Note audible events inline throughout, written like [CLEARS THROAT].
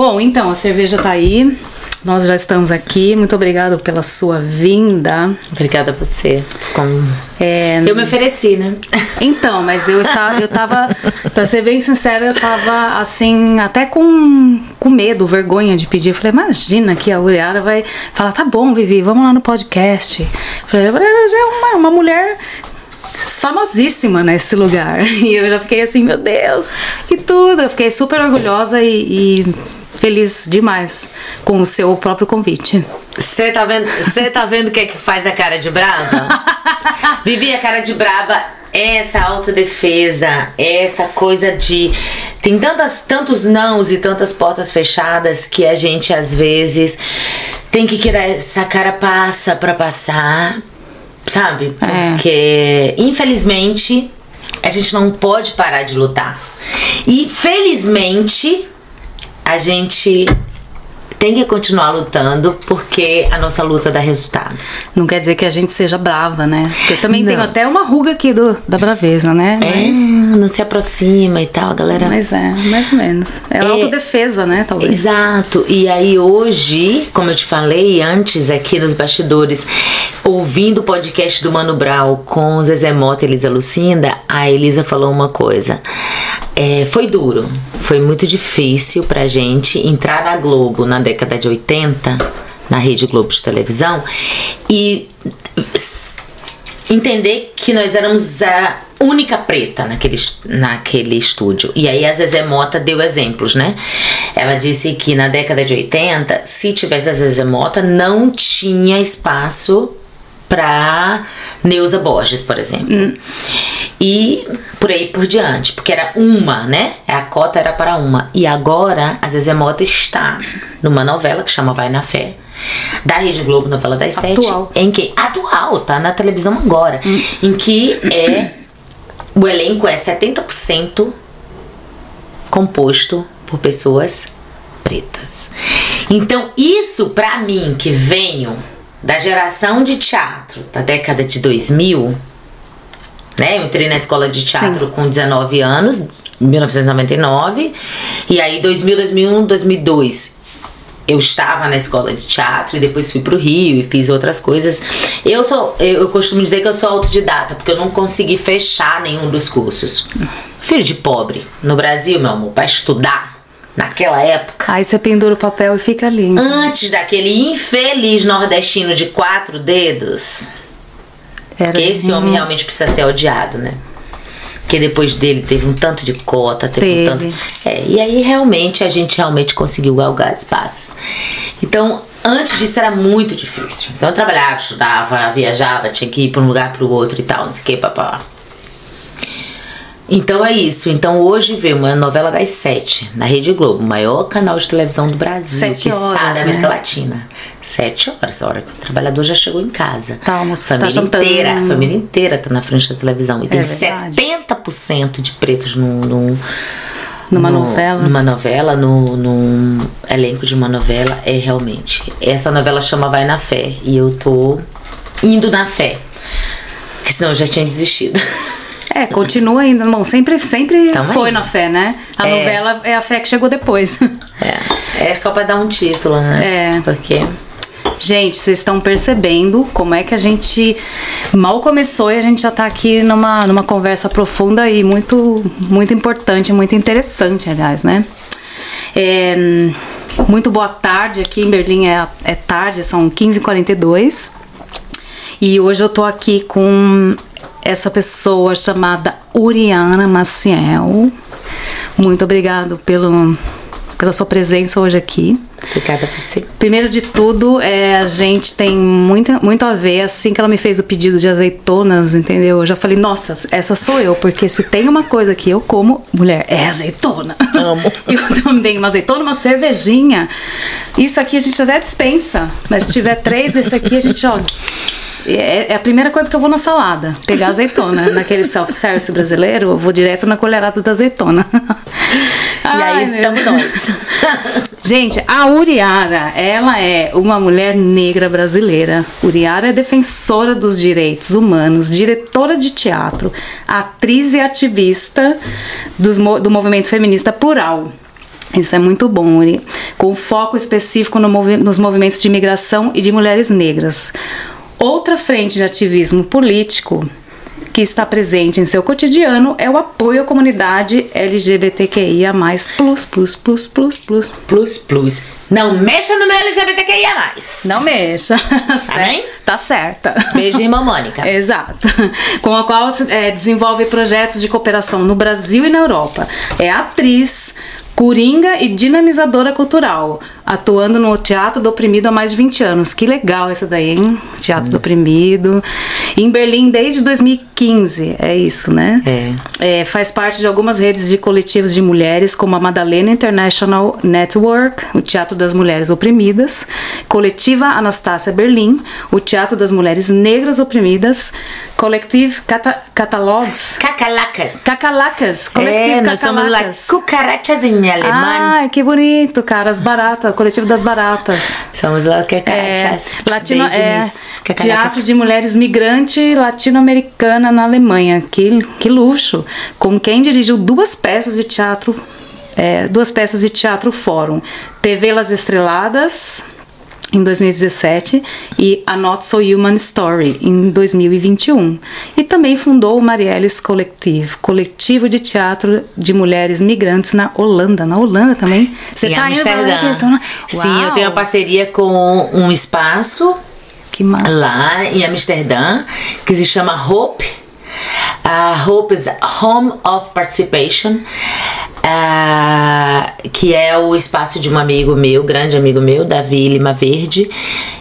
Bom, então, a cerveja tá aí. Nós já estamos aqui. Muito obrigado pela sua vinda. Obrigada a você. Com... É, Eu me ofereci, né? Então, mas eu estava, eu tava, pra ser bem sincera, eu tava assim, até com, com medo, vergonha de pedir. Eu falei, imagina que a Uriara vai falar, tá bom, Vivi, vamos lá no podcast. Eu falei, ela já é uma, uma mulher famosíssima nesse lugar. [LAUGHS] E eu já fiquei assim, meu Deus, que tudo. Eu fiquei super orgulhosa e, e feliz demais com o seu próprio convite. Você tá vendo, você tá vendo o que é que faz a cara de braba? [LAUGHS] Vivi a cara de braba é essa autodefesa, é essa coisa de tem tantas tantos nãos e tantas portas fechadas que a gente às vezes tem que querer essa cara passa para passar, sabe? É. Porque infelizmente a gente não pode parar de lutar. E felizmente a gente tem que continuar lutando porque a nossa luta dá resultado. Não quer dizer que a gente seja brava, né? Porque eu também Não. tenho até uma ruga aqui do, da braveza, né? É, não se aproxima e tal, a galera. Mas é, mais ou menos. É, É. autodefesa, né? Talvez. Exato. E aí hoje, como eu te falei antes aqui nos bastidores, ouvindo o podcast do Mano Brau com Zezé Mota e Elisa Lucinda, a Elisa falou uma coisa. É, foi duro, foi muito difícil pra gente entrar na Globo na década de 80, na Rede Globo de televisão, e entender que nós éramos a única preta naquele, naquele estúdio. E aí a Zezé Mota deu exemplos, né? Ela disse que na década de 80, se tivesse a Zezé Mota, não tinha espaço pra Neuza Borges, por exemplo. E por aí por diante, porque era uma, né? A cota era para uma. E agora a Zezé Mota está numa novela que chama Vai na Fé. Da Rede Globo, novela das sete. Atual. Em que. Atual, tá na televisão agora. Em que é. O elenco é 70% composto por pessoas pretas. Então, isso pra mim que venho da geração de teatro da década de 2000, né? Eu entrei na escola de teatro com 19 anos, 1999, e aí 2000, 2001, 2002 eu estava na escola de teatro e depois fui pro Rio e fiz outras coisas. Eu sou, eu, costumo dizer que eu sou autodidata, porque eu não consegui fechar nenhum dos cursos. Filho de pobre, no Brasil, meu amor, pra estudar, naquela época, Aí você pendura o papel e fica lindo. antes daquele infeliz nordestino de quatro dedos, Era que de- esse homem realmente precisa ser odiado, né? Porque depois dele teve um tanto de cota, teve, um Teve. tanto. É, e aí realmente a gente realmente conseguiu galgar espaços. Então, antes disso era muito difícil. Então eu trabalhava, estudava, viajava, tinha que ir para um lugar para o outro e tal, não sei o que, papá. Então é isso. Então hoje vê uma novela das sete na Rede Globo, o maior canal de televisão do Brasil, Sete quiçá horas, da América né? Latina. Sete horas, a hora que o trabalhador já chegou em casa. Tá almoçando, família tá inteira, a família inteira tá na frente da televisão. E tem É verdade. 70% de pretos no, no- Numa no- novela. Numa novela, no, num elenco de uma novela, é realmente. Essa novela chama Vai na Fé. E eu tô indo na fé. Porque senão eu já tinha desistido. [LAUGHS] É, continua ainda. Bom, sempre, sempre Tamo foi na fé, né? A É. novela é a fé que chegou depois. [LAUGHS] É, é só pra dar um título, né? É. Porque. Gente, vocês estão percebendo como é que a gente mal começou e a gente já tá aqui numa, numa conversa profunda e muito, muito importante, muito interessante, aliás, né? É, muito boa tarde, aqui em Berlim é, é tarde, são 15h42. E hoje eu tô aqui com essa pessoa chamada Uriana Maciel. Muito obrigado pelo, pela sua presença hoje aqui. Obrigada a você. Primeiro de tudo, é, a gente tem muito, muito a ver. Assim que ela me fez o pedido de azeitonas, entendeu? Eu já falei, nossa, essa sou eu, porque se tem uma coisa que eu como, mulher, é azeitona. Amo. [LAUGHS] Eu também, uma azeitona, uma cervejinha. Isso aqui a gente até dispensa, mas se tiver três desse aqui, a gente, ó. É, é a primeira coisa que eu vou na salada, pegar azeitona. [LAUGHS] Naquele self-service brasileiro, eu vou direto na colherada da azeitona. E aí, meu tamo Deus. nós. Gente, a Uriara, ela é uma mulher negra brasileira. Uriara é defensora dos direitos humanos, diretora de teatro, atriz e ativista dos do movimento feminista plural. Isso é muito bom, Uri. Com foco específico no movi nos movimentos de imigração e de mulheres negras. Outra frente de ativismo político que está presente em seu cotidiano é o apoio à comunidade LGBTQIA+, plus, plus, plus, plus, plus. Plus, plus. Não mexa no meu LGBTQIA+. Não mexa. Tá bem? Tá certa. Beijo, irmã Mônica. [LAUGHS] Exato. Com a qual é, desenvolve projetos de cooperação no Brasil e na Europa. É atriz, coringa e dinamizadora cultural, atuando no Teatro do Oprimido há mais de 20 anos. Que legal isso daí, hein? Teatro do Oprimido. Em Berlim desde 2015, é isso, né? É. É, faz parte de algumas redes de coletivos de mulheres, como a Madalena International Network, o Teatro das Mulheres Oprimidas, Coletiva Anastácia Berlim, o Teatro das Mulheres Negras Oprimidas, Collective Cata Catalogs, Cacalacas. Cacalacas, Coletivo É, nós somos lá Cacalacas. cucarachas em alemão. Ai, que bonito, cara, as baratas, coletivo das baratas. Somos lá É, cucarachas. latino, é, teatro de mulheres migrante latino-americana na Alemanha. Que, que luxo! Com quem dirigiu duas peças de teatro, é, duas peças de teatro fórum. TV Las Estreladas em 2017 e A Not So Human Story em 2021. E também fundou o Marielles Collective, coletivo de teatro de mulheres migrantes na Holanda. Na Holanda também. Você em tá indo Amsterdã. Sim, eu tenho uma parceria com um espaço lá em Amsterdã que se chama Hope. A Hope is Home of Participation, ah, que é o espaço de um amigo meu, grande amigo meu, Davi Lima Verde,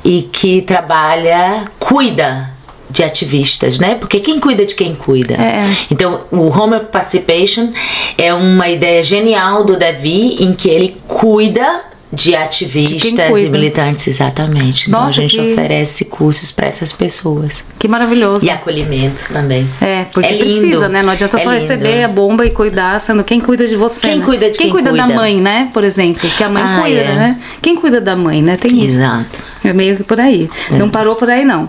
e que trabalha, cuida de ativistas, né? Porque quem cuida de quem cuida. É. Então, o Home of Participation é uma ideia genial do Davi em que ele cuida de ativistas cuida. e militantes, exatamente. Então Nossa, a gente que- oferece cursos para essas pessoas. Que maravilhoso. E acolhimento também. É, porque É precisa, né? Não adianta É só lindo. receber a bomba e cuidar, sendo quem cuida de você. Quem né? cuida de quem cuida da cuida. mãe, né? Por exemplo, que a mãe Ah, cuida, é. né? Quem cuida da mãe, né? Tem isso. Exato. É meio que por aí. Não parou por aí, não.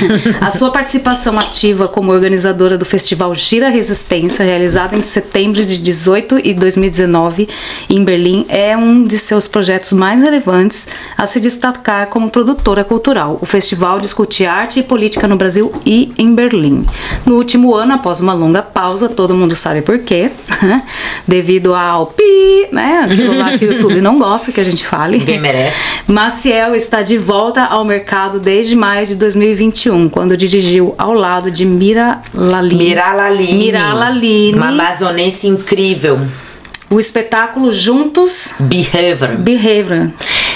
[LAUGHS] A sua participação ativa como organizadora do Festival Gira Resistência, realizado em setembro de 18 e 2019 em Berlim, é um de seus projetos mais relevantes a se destacar como produtora cultural. O festival discute arte e política no Brasil e em Berlim. No último ano, após uma longa pausa, todo mundo sabe por quê, [LAUGHS] devido ao pi, né? Aquilo lá [LAUGHS] que o YouTube não gosta que a gente fale. Ninguém merece. Maciel está de volta ao mercado desde maio de 2021, quando dirigiu ao lado de Mira Laline. Miralaline. Miralaline. Uma amazonense incrível. O espetáculo Juntos Behavior. Behavior.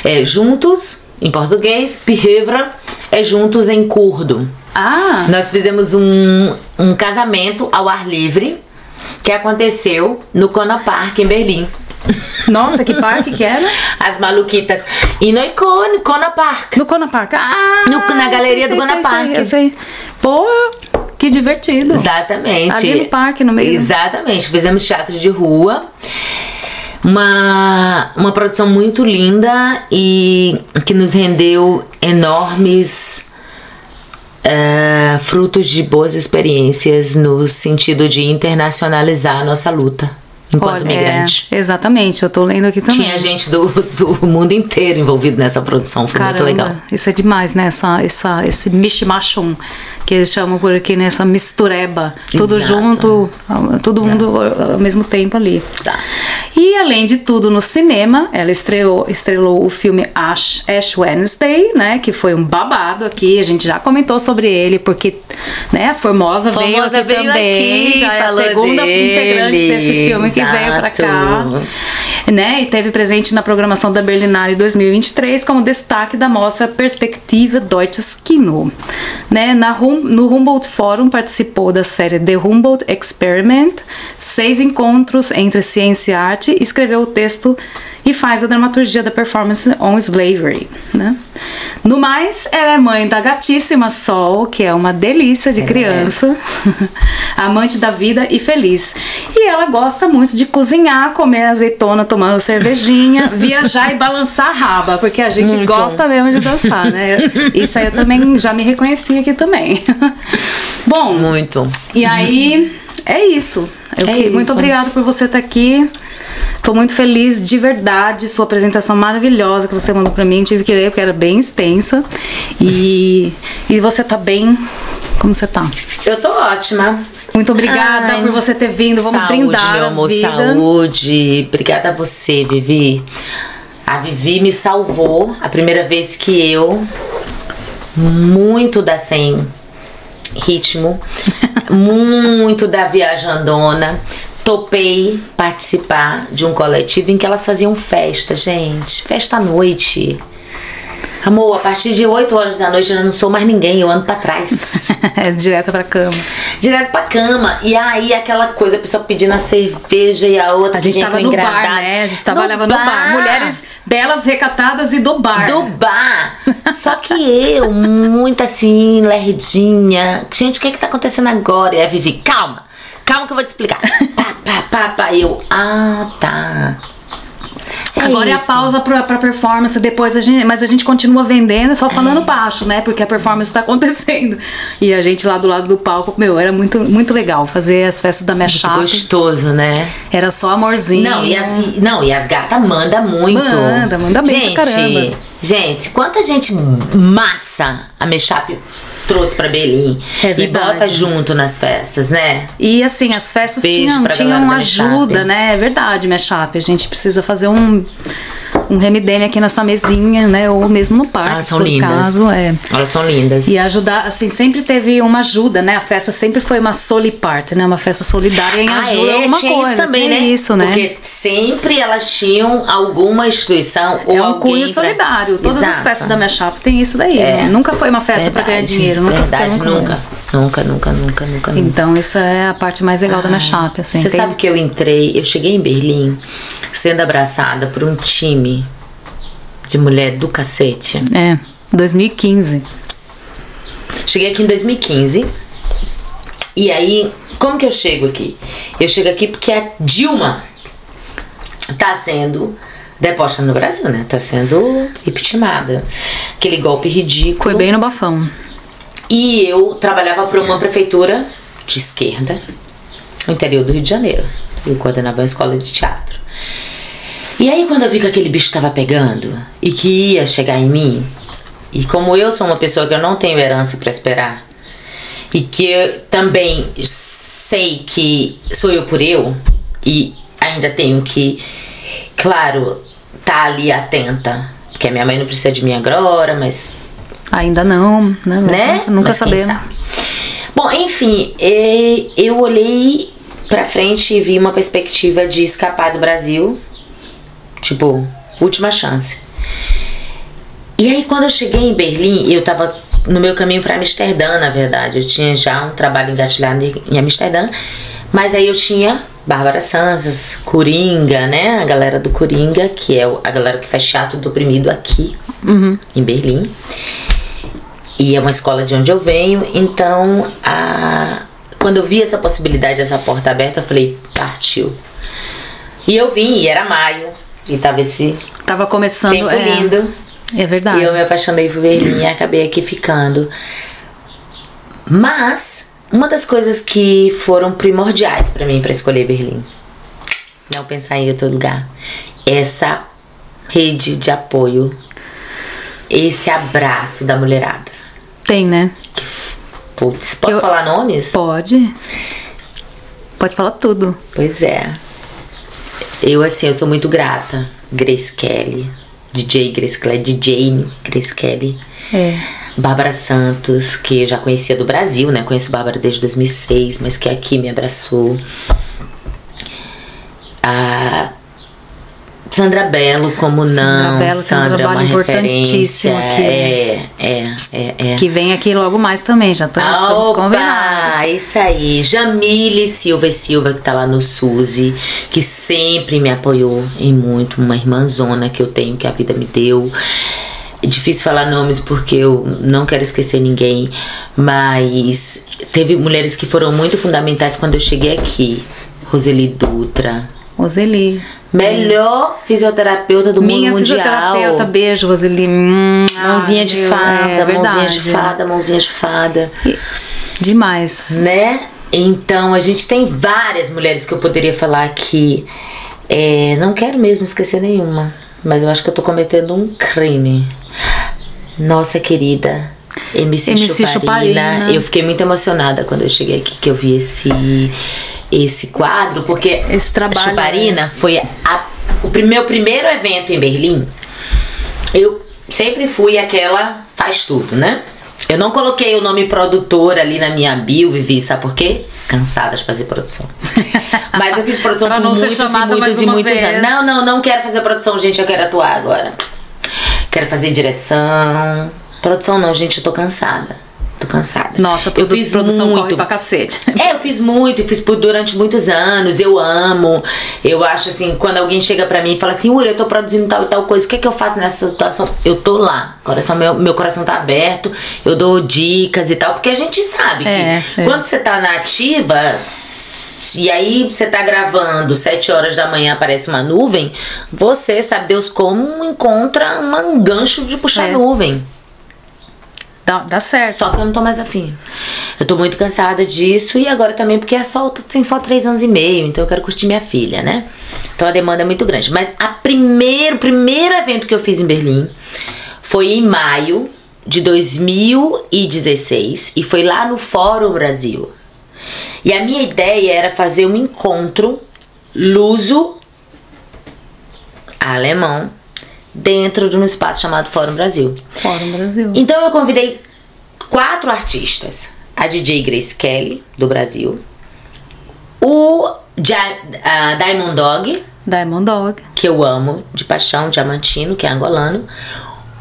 É juntos, em português. Behavior é juntos em curdo. Ah, Nós fizemos um, um casamento ao ar livre que aconteceu no Kona Park, em Berlim. Nossa, que parque que era? As maluquitas. E no Icone, Kona Park. No Kona Park. Ah, No- na galeria do Kona sei, Park. Sei, sei. Pô, que divertido. Exatamente. Ali no parque, no meio. Exatamente. Fizemos teatro de rua. Uma, uma produção muito linda e que nos rendeu enormes eh, frutos de boas experiências no sentido de internacionalizar a nossa luta enquanto Olha, migrante. é, exatamente, eu tô lendo aqui também. Tinha gente do, do mundo inteiro envolvido nessa produção, foi Caramba, muito legal. isso é demais, né? Essa, essa, esse mishmashum, que eles chamam por aqui, né? Essa mistureba. Tudo Exato. junto, todo mundo ao mesmo tempo ali. Tá. E além de tudo, no cinema, ela estreou, estrelou o filme Ash, Ash Wednesday, né? Que foi um babado aqui. A gente já comentou sobre ele, porque né, a Formosa, veio Formosa aqui veio também. aqui, já é a segunda dele, integrante desse filme que veio pra cá. Né? E teve presente na programação da Berlinale 2023 como destaque da mostra Perspectiva Deutsches Kino. Né? Na Hum- no Humboldt Forum participou da série The Humboldt Experiment, seis encontros entre ciência e arte, escreveu o texto e faz a dramaturgia da performance on slavery. Né? No mais, ela é mãe da gatíssima Sol, que é uma delícia de criança, [LAUGHS] amante da vida e feliz. E ela gosta muito de cozinhar, comer azeitona, tomando cervejinha, [LAUGHS] viajar e balançar a raba, porque a gente Muito. gosta mesmo de dançar, né? Isso aí eu também já me reconheci aqui também. [LAUGHS] Bom, Muito. e aí é isso. Eu É que- Muito isso. obrigada por você estar aqui. Tô muito feliz de verdade, sua apresentação maravilhosa que você mandou pra mim, tive que ler porque era bem extensa. E, e você tá bem? Como você tá? Eu tô ótima. Muito obrigada Ai, por você ter vindo. Vamos saúde, brindar. meu amor, vida. saúde. Obrigada a você, Vivi. A Vivi me salvou a primeira vez que eu, muito da sem ritmo, [LAUGHS] muito da viajandona, topei participar de um coletivo em que elas faziam festa, gente. Festa à noite. Amor, a partir de 8 horas da noite eu já não sou mais ninguém, eu ando pra trás. [LAUGHS] É direto pra cama. Direto pra cama. E aí aquela coisa, a pessoa pedindo a cerveja e a outra A gente tava no bar, né? A gente trabalhava no bar. Mulheres belas, recatadas e do bar. do bar. Só que eu, muito assim, lerdinha. Gente, o que é que tá acontecendo agora? E a Vivi, calma, calma que eu vou te explicar. [LAUGHS] Pá, pá, pá, pá. Eu, ah, tá. É Agora é a isso. pausa pra, pra performance, depois a gente. Mas a gente continua vendendo só falando baixo, né? Porque a performance tá acontecendo. E a gente lá do lado do palco, meu, era muito, muito legal fazer as festas da Muito Mashup. gostoso, né? Era só amorzinho. Não, e as, e- não, e as gatas mandam muito. Manda, manda bem gente, pra caramba. Gente, quanta gente massa a Mechap trouxe pra Belém. É e bota junto nas festas, né? E assim, as festas Beijo tinham, tinham ajuda, né? É verdade, Mashup. A gente precisa fazer um, um remedeme aqui nessa mesinha, né? Ou mesmo no parque, Elas são por lindas. caso. É. Elas são lindas. E ajudar, assim, sempre teve uma ajuda, né? A festa sempre foi uma soliparte, né? Uma festa solidária em ajuda a alguma Ah, tinha coisa. isso também, né? Isso, né? Porque sempre elas tinham alguma instituição ou é um cunho pra- solidário. Todas as Exato. festas da Mashup tem isso daí. É. né? Nunca foi uma festa pra ganhar dinheiro. Nunca verdade, nunca, nunca. Nunca, nunca, nunca, nunca. Então, isso é a parte mais legal da Mashup, assim. Você tem- sabe que eu entrei, eu cheguei em Berlim sendo abraçada por um time de mulher do cacete. É, 2015. Cheguei aqui em 2015. E aí, como que eu chego aqui? Eu chego aqui porque a Dilma tá sendo deposta no Brasil, né? Tá sendo impeachmentada. Aquele golpe ridículo. Foi bem no bafão. E eu trabalhava para uma prefeitura de esquerda, no interior do Rio de Janeiro. Eu coordenava uma escola de teatro. E aí, quando eu vi que aquele bicho estava pegando e que ia chegar em mim, e como eu sou uma pessoa que eu não tenho herança para esperar, e que eu também sei que sou eu por eu, e ainda tenho que, claro, tá ali atenta, porque a minha mãe não precisa de mim agora, mas Ainda não, né? Né? Nunca, Mas sabemos. sabe? Bom, enfim, eh, eu olhei pra frente e vi uma perspectiva de escapar do Brasil. Tipo, última chance. E aí, quando eu cheguei em Berlim, eu tava no meu caminho pra Amsterdã, na verdade. Eu tinha já um trabalho engatilhado em Amsterdã. Mas aí eu tinha Bárbara Santos, Coringa, né? A galera do Coringa, que é a galera que faz teatro do oprimido aqui em Berlim. E é uma escola de onde eu venho, então a... quando eu vi essa possibilidade, essa porta aberta, eu falei, partiu. E eu vim, e era maio, e tava esse Tava começando. tempo é, lindo. É verdade. E eu me apaixonei por Berlim e acabei aqui ficando. Mas, uma das coisas que foram primordiais pra mim pra escolher Berlim, não pensar em outro lugar, essa rede de apoio, esse abraço da mulherada. Tem, né? Putz, posso Eu- falar nomes? Pode. Pode falar tudo. Pois é. Eu, assim, eu sou muito grata. Grace Kelly, DJ Grace Kelly, DJ Grace Kelly. É. Bárbara Santos, que eu já conhecia do Brasil, né? Conheço Bárbara desde 2006, mas que aqui me abraçou. A Sandra Belo, como Sandra não? Tem um Sandra é uma importantíssimo aqui. É, é, é, é. Que vem aqui logo mais também, já estamos, estamos Opa, combinados. isso aí. Jamile Silva e Silva, que tá lá no Suzy, que sempre me apoiou em muito, uma irmãzona que eu tenho, que a vida me deu. É difícil falar nomes porque eu não quero esquecer ninguém, mas teve mulheres que foram muito fundamentais quando eu cheguei aqui. Roseli Dutra, Roseli. melhor fisioterapeuta do Minha mundo mundial. fisioterapeuta, beijo, Roseli. Hum, Mãozinha de ai, fada, é mãozinha de verdade. fada, mãozinha de fada. Demais. né? Então a gente tem várias mulheres que eu poderia falar aqui É, não quero mesmo esquecer nenhuma, mas eu acho que eu tô cometendo um crime. Nossa querida MC, MC Chuparina. Chuparina. Eu fiquei muito emocionada quando eu cheguei aqui que eu vi esse esse quadro, porque Esse trabalho, né? Chuparina foi a- o meu primeiro evento em Berlim. Eu sempre fui aquela faz tudo, né? Eu não coloquei o nome produtor ali na minha bio, Vivi, sabe por quê? Cansada de fazer produção. [LAUGHS] Mas eu fiz produção Pra não ser muitos e chamada muitos e muitos anos. Não, não, não quero fazer produção, gente, eu quero atuar agora. Quero fazer direção. Produção não, gente, eu tô cansada. Tô cansada. Nossa, eu fiz produção muito. corre pra cacete. [LAUGHS] É, eu fiz muito, eu fiz por durante muitos anos, eu amo. Eu acho assim, quando alguém chega pra mim e fala assim, Uri, eu tô produzindo tal e tal coisa, o que é que eu faço nessa situação? Eu tô lá. Coração, meu, meu coração tá aberto, eu dou dicas e tal, porque a gente sabe que É, é. quando você tá na ativa, e aí você tá gravando, sete horas da manhã aparece uma nuvem, você, sabe Deus como, encontra um gancho de puxar É. nuvem. Dá, dá certo. Só que eu não tô mais afim. Eu tô muito cansada disso e agora também porque é só, tem só três anos e meio, então eu quero curtir minha filha, né? Então a demanda é muito grande. Mas a primeiro, primeiro evento que eu fiz em Berlim foi em maio de 2016 e foi lá no Fórum Brasil. E a minha ideia era fazer um encontro luso alemão dentro de um espaço chamado Fórum Brasil. Fórum Brasil. Então eu convidei quatro artistas. A DJ Grace Kelly, do Brasil. O Ja- Diamond Dog, Diamond Dog. que eu amo, de paixão, diamantino, que é angolano.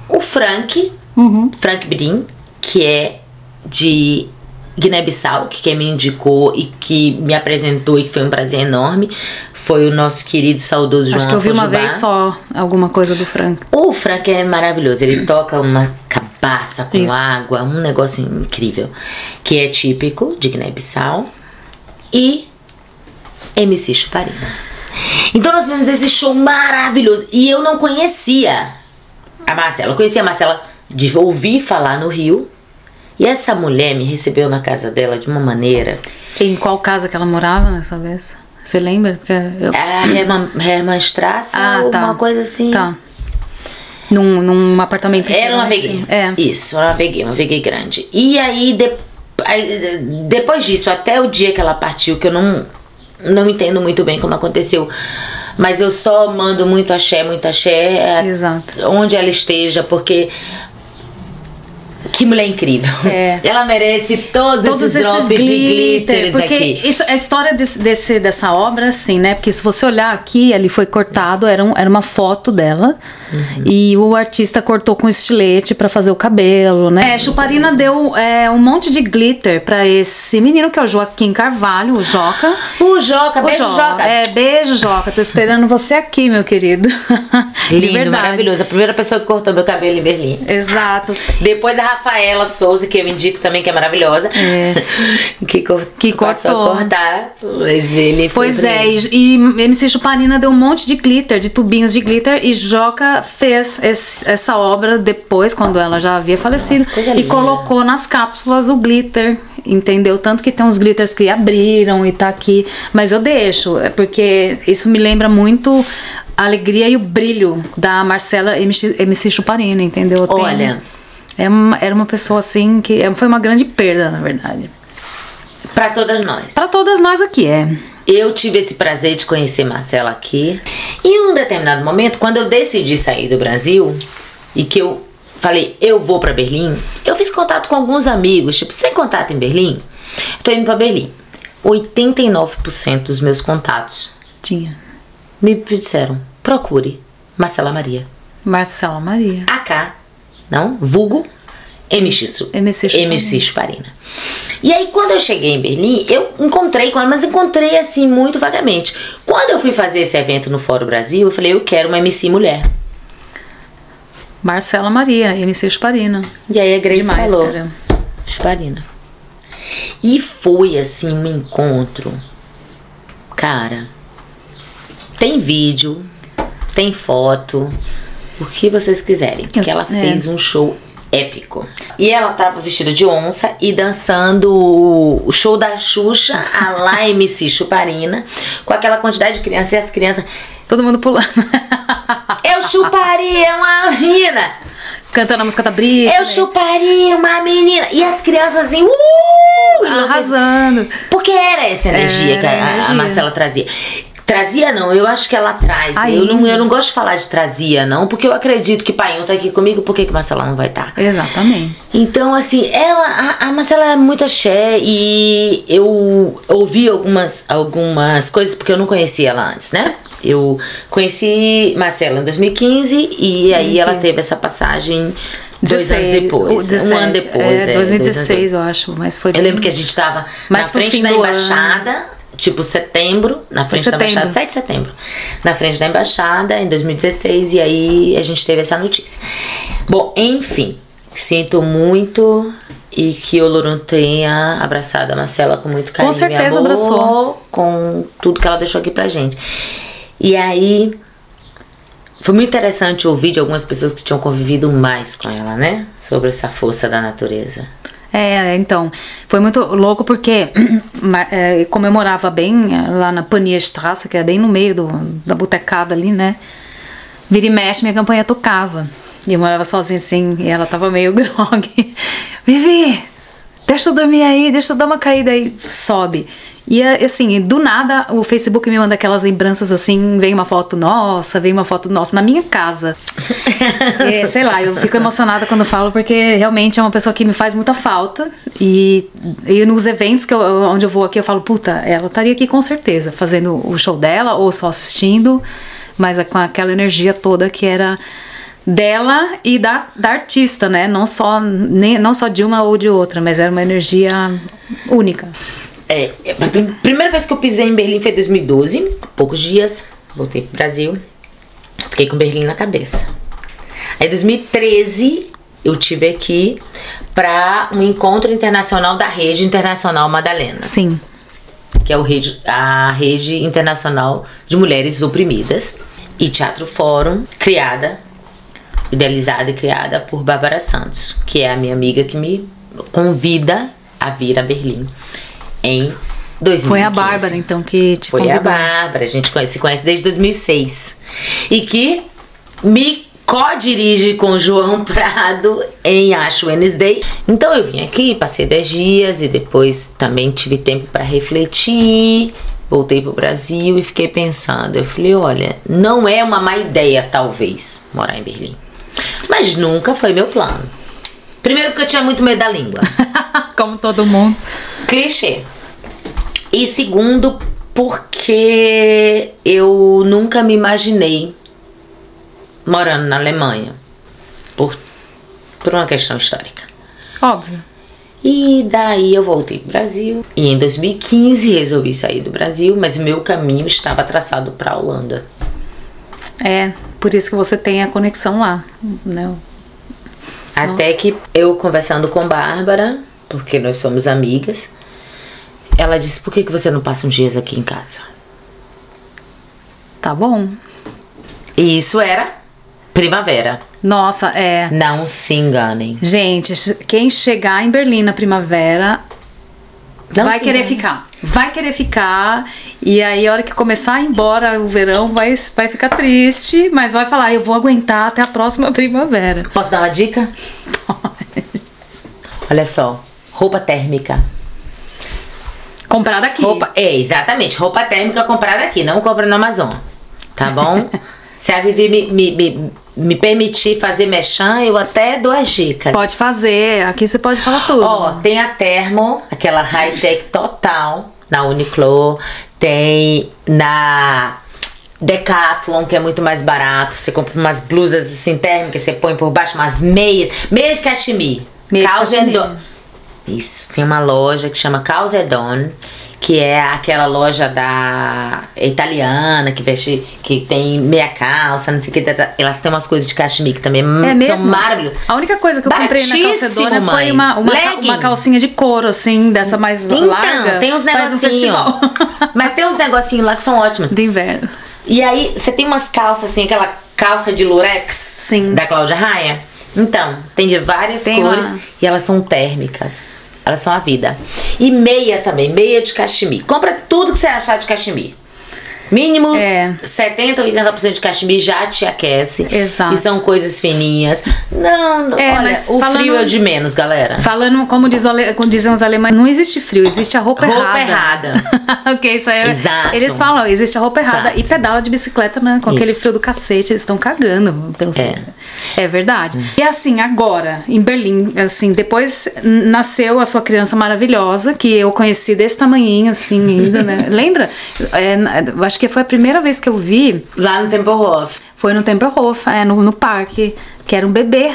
O Frank, Uhum. Frank Brin, que é de Guiné-Bissau, que quem me indicou e que me apresentou e que foi um prazer enorme, foi o nosso querido saudoso João Acho que eu vi uma vez só alguma coisa do Frank. O Frank é maravilhoso. Ele toca uma cabaça com Isso. água, um negócio incrível. Que é típico de Guiné-Bissau. E MC Chuparina. Então nós fizemos esse show maravilhoso. E eu não conhecia a Marcela. Eu conhecia a Marcela de ouvir falar no Rio. E essa mulher me recebeu na casa dela de uma maneira. Em qual casa que ela morava nessa vez? Você lembra? Porque eu... A Herman, Herman Strasse, Ah, ou tá. uma coisa assim. Tá. Num, num apartamento. Era uma assim. veguinha. É. Isso, era uma veguinha, uma veguinha grande. E aí, de- aí, depois disso, até o dia que ela partiu, que eu não, não entendo muito bem como aconteceu. Mas eu só mando muito axé, muito axé, é, Exato. onde ela esteja, porque. Que mulher incrível. É. Ela merece todos, Todos esses, esses drops de glitters porque aqui. Isso, a história desse, desse- dessa obra, assim, né? Porque se você olhar aqui, ali foi cortado, era, um- era uma foto dela. Uhum. E o artista cortou com estilete pra fazer o cabelo, né? É, Chuparina deu é, um monte de glitter pra esse menino que é o Joaquim Carvalho, o Joca. O Joca, O beijo, Joca. É, beijo, Joca. Tô esperando você aqui, meu querido. [LAUGHS] de Lindo, verdade. maravilhoso. A primeira pessoa que cortou meu cabelo em Berlim. Exato. Depois a Rafaela Souza, que eu indico também, que é maravilhosa. É. [LAUGHS] que, cor- Que passou cortou. a cortar. Mas ele foi Pois é, e, e MC Chuparina deu um monte de glitter, de tubinhos de glitter, e Joca fez esse- essa obra depois, quando ela já havia falecido, Nossa, e colocou nas cápsulas o glitter, entendeu? Tanto que tem uns glitters que abriram e tá aqui, mas eu deixo, é porque isso me lembra muito a alegria e o brilho da Marcela MC, MC Chuparina, entendeu? Olha. É uma- era uma pessoa assim que é- foi uma grande perda, na verdade. Pra todas nós. Pra todas nós aqui, é. Eu tive esse prazer de conhecer Marcela aqui. E em um determinado momento, quando eu decidi sair do Brasil e que eu falei, eu vou pra Berlim, eu fiz contato com alguns amigos, tipo, tem contato em Berlim? Tô indo pra Berlim. 89% dos meus contatos Tinha. me disseram, procure Marcela Maria. Marcela Maria. AK, não? Vulgo MX, MC Chuparina. MC Chuparina. E aí, quando eu cheguei em Berlim, eu encontrei com ela, mas encontrei assim muito vagamente. Quando eu fui fazer esse evento no Fórum Brasil, eu falei, eu quero uma MC mulher. Marcela Maria, MC Chuparina. E aí a Grace Demais, falou, cara. Chuparina. E foi assim um encontro. Cara, tem vídeo, tem foto, o que vocês quiserem. Porque ela é. fez um show épico. E ela tava vestida de onça e dançando o show da Xuxa, a [LAUGHS] lá MC Chuparina, com aquela quantidade de crianças. E as crianças Todo mundo pulando. [LAUGHS] Eu chuparia uma menina. Cantando a música da Britney. Eu chuparia uma menina. E as crianças assim, uh! Arrasando. Porque era essa energia Era que a, a energia. Marcela trazia. Trazia não, eu acho que ela traz. Eu não, eu não gosto de falar de trazia, não, porque eu acredito que Paião tá aqui comigo, por que, que Marcela não vai estar? Exatamente. Então, assim, ela, a, a Marcela é muito axé e eu ouvi algumas, algumas coisas porque eu não conhecia ela antes, né? Eu conheci Marcela em 2015 e aí ela teve essa passagem dois anos depois. ou 17, um ano depois. É, é, dois anos 2016, eu acho, mas foi eu bem- lembro que a gente tava Mais na frente da embaixada, tipo setembro, na frente da Setembro. embaixada, 7 de setembro. Na frente da embaixada, em 2016, e aí a gente teve essa notícia. Bom, enfim, sinto muito e que o Loron tenha abraçado a Marcela com muito carinho certeza e amor, abraçou. com tudo que ela deixou aqui pra gente. E aí, foi muito interessante ouvir de algumas pessoas que tinham convivido mais com ela, né? Sobre essa força da natureza. É, então, foi muito louco porque [CLEARS THROAT] é, como eu morava bem é, lá na Panierstraße, que é bem no meio do, da botecada ali, né? Vira e mexe, minha campanha tocava. E eu morava sozinha assim, e ela tava meio [LAUGHS] grog. Vivi, deixa eu dormir aí, deixa eu dar uma caída aí, sobe. E é, assim, do nada o Facebook me manda aquelas lembranças assim, vem uma foto nossa, vem uma foto nossa na minha casa. É, [LAUGHS] sei lá, eu fico emocionada quando falo porque realmente é uma pessoa que me faz muita falta. E, e nos eventos que eu, onde eu vou aqui, eu falo, puta, ela estaria aqui com certeza, fazendo o show dela ou só assistindo, mas é com aquela energia toda que era dela e da, da artista, né? Não só, nem, não só de uma ou de outra, mas era uma energia única. É, a prim- primeira vez que eu pisei em Berlim foi em 2012, poucos dias, voltei pro Brasil, fiquei com Berlim na cabeça. Aí em 2013 eu tive aqui para um encontro internacional da Rede Internacional Madalena, Sim. que é o rede, a Rede Internacional de Mulheres Oprimidas, e Teatro Fórum, criada, idealizada e criada por Bárbara Santos, que é a minha amiga que me convida a vir a Berlim em 2015. Foi a Bárbara, então, que te Foi a convidou. Bárbara, a gente conhece, se conhece desde 2006. E que me co-dirige com o João [LAUGHS] Prado em Ash Wednesday. Então eu vim aqui, passei 10 dias e depois também tive tempo para refletir. Voltei pro Brasil e fiquei pensando. Eu falei, olha, não é uma má ideia, talvez, morar em Berlim. Mas nunca foi meu plano. Primeiro porque eu tinha muito medo da língua. [LAUGHS] Como todo mundo. Clichê. E segundo, porque eu nunca me imaginei morando na Alemanha. Por, por uma questão histórica. Óbvio. E daí eu voltei pro Brasil. E em 2015 resolvi sair do Brasil, mas meu caminho estava traçado para a Holanda. É, por isso que você tem a conexão lá, né? Até que eu conversando com Bárbara, porque nós somos amigas, ela disse: Por que, que você não passa uns dias aqui em casa? Tá bom. E isso era primavera. Nossa, é. Não se enganem. Gente, quem chegar em Berlim na primavera Não vai querer engane. ficar. Vai querer ficar. E aí, a hora que começar a ir embora o verão, vai, vai ficar triste, mas vai falar: eu vou aguentar até a próxima [LAUGHS] primavera. Posso dar uma dica? Olha só, roupa térmica. Comprada aqui. Roupa, é, exatamente, roupa térmica comprada aqui, não compra no Amazon. Tá bom? [LAUGHS] Se a Vivi me, me, me, me permitir fazer mechan, eu até dou as dicas. Pode fazer. Aqui você pode falar tudo. Ó, tem a Termo, aquela high-tech total, na Uniqlo. Tem na Decathlon, que é muito mais barato. Você compra umas blusas assim térmicas, você põe por baixo umas meias. Meia de cachemir. Meia de cachemir. Isso. Tem uma loja que chama Calzedon. Que é aquela loja da italiana que veste, que tem meia calça, não sei o que. Elas têm umas coisas de cachemir que também É são mesmo? maravilhosas. A única coisa que eu comprei na calcedona foi uma, uma, ca- uma calcinha de couro, assim, dessa mais Então, larga. tem uns negocinhos. [LAUGHS] Mas tem uns negocinhos lá que são ótimos. De inverno. E aí, você tem umas calças assim, aquela calça de lurex Sim. da Cláudia Raia? Então, tem de várias Tem cores e elas são térmicas. Elas são a vida. E meia também, meia de cachemir. Compra tudo que você achar de cachemir. Mínimo É. 70 ou 80% de cachemir já te aquece. Exato. E são coisas fininhas. Não, não É, olha, mas o falando- frio é o de menos, galera. Falando como, diz como dizem os alemães, não existe frio, existe a roupa, Roupa errada. [LAUGHS] ok, isso aí. é- Exato. Eles falam, existe a roupa errada. Exato. E pedala de bicicleta, né? Com Isso. aquele frio do cacete, eles estão cagando pelo frio. É. É verdade. E assim, agora, em Berlim, assim, depois nasceu a sua criança maravilhosa, que eu conheci desse tamanhinho, assim, ainda, né? [LAUGHS] Lembra? É, eu acho que foi a primeira vez que eu vi, Lá no Tempelhof. foi no Tempelhof, é, no, no parque, que era um bebê.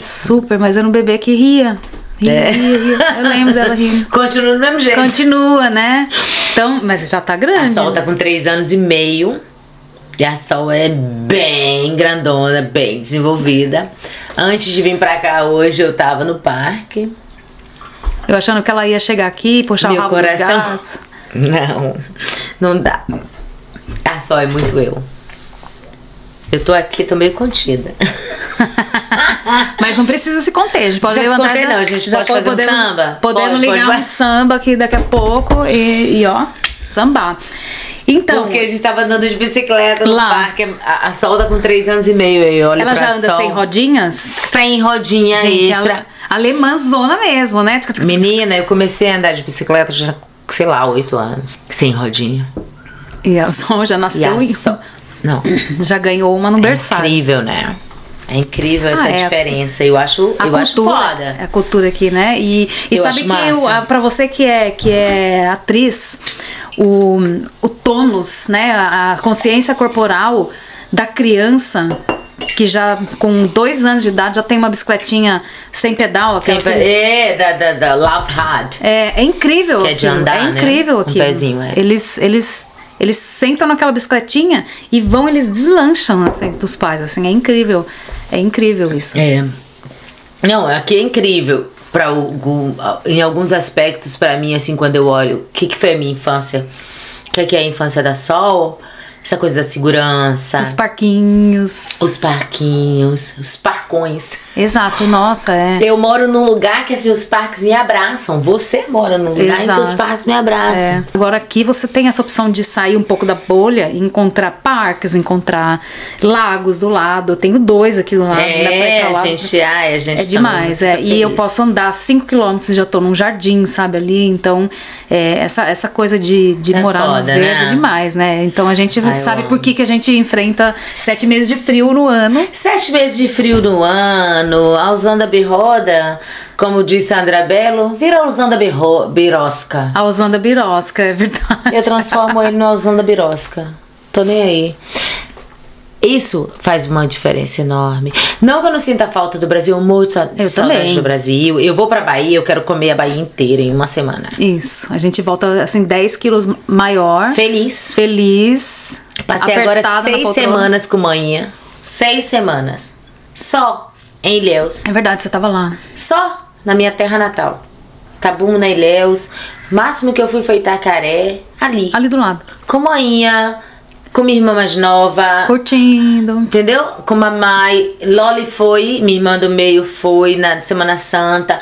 Super, mas era um bebê que ria. Ria, É. ria, ria. Eu lembro dela rindo. [LAUGHS] Continua do mesmo jeito. Continua, né? Então, mas já tá grande. A Sol tá com 3 anos e meio. E a Sol é bem grandona, bem desenvolvida. Antes de vir pra cá hoje, eu tava no parque. Eu achando que ela ia chegar aqui e puxar Meu o rabo dos coração. gatos. Não, não dá. Sol é muito eu. Eu tô aqui, tô meio contida. [LAUGHS] Mas não precisa se conter. A gente pode se levantar. conter, não, a gente já pode fazer um podemos, samba? Podemos Pode, ligar pode, um samba aqui daqui a pouco e, e, ó, sambar. Então, Porque a gente tava andando de bicicleta no Lá. parque. A, a Sol tá com 3 anos e meio aí, olha ela já anda Sol. sem rodinhas? Sem rodinha Gente, extra. ela, alemãzona mesmo, né? Menina, eu comecei a andar de bicicleta já, sei lá, 8 anos. Sem rodinha. E a Sol já nasceu e. Não, [LAUGHS] já ganhou uma no berçário. incrível, né? É incrível essa Ah, é. diferença. Eu acho, a eu acho cultura, foda. a cultura aqui, né? E, e Eu sabe acho que massa. o- a- pra você que é que é atriz, o, o tônus, né? A consciência corporal da criança que já com dois anos de idade já tem uma bicicletinha sem pedal, Sempre, que- é, da, da, da Love Hard. é, é incrível Que é de aquilo, andar, é né? incrível Um pezinho, é. Eles eles eles sentam naquela bicicletinha e vão, eles deslancham na frente dos pais, assim, é incrível. É incrível isso. É. Não, aqui é incrível. Algum, em alguns aspectos, pra mim, assim, quando eu olho, o que, que foi a minha infância? O que, que é a infância da Sol? Essa coisa da segurança, Os parquinhos. os parquinhos, os parcões. Exato, nossa, é. Eu moro num lugar que assim, os parques me abraçam. Você mora num lugar em que Exato. os parques me abraçam. É. Agora aqui você tem essa opção de sair um pouco da bolha e encontrar parques, encontrar lagos do lado. Eu tenho dois aqui do lado. dá pra ir É, a lá. gente, ai, a gente É tá demais, é. E eu posso andar 5 km e já tô num jardim, sabe, ali. Então, é, essa, essa coisa de, de Isso é morar no foda, verde né? é demais, né? Então a gente Ai, sabe amo. por que, que a gente enfrenta sete meses de frio no ano. Sete meses de frio no ano, a Usanda Birroda, como disse a Andra Bello, vira a Usanda Birro, Birosca. A Osanda Birosca, é verdade. Eu transformo ele na Usanda Birosca. Tô nem aí. Isso faz uma diferença enorme. Não que eu não sinta falta do Brasil, de Eu saudade também. do Brasil. Eu vou pra Bahia, eu quero comer a Bahia inteira em uma semana. Isso, a gente volta assim 10 quilos maior, Feliz. feliz. Passei apertada agora seis semanas com manhã. Seis semanas. Só em Ilhéus. É verdade, você tava lá. Só na minha terra natal. Tabuna, Ilhéus. Máximo que eu fui foi Itacaré. Ali. Ali do lado. Com manhã. Com minha irmã mais nova. Curtindo. Entendeu? Com mamãe. Loli foi. Minha irmã do meio foi na Semana Santa.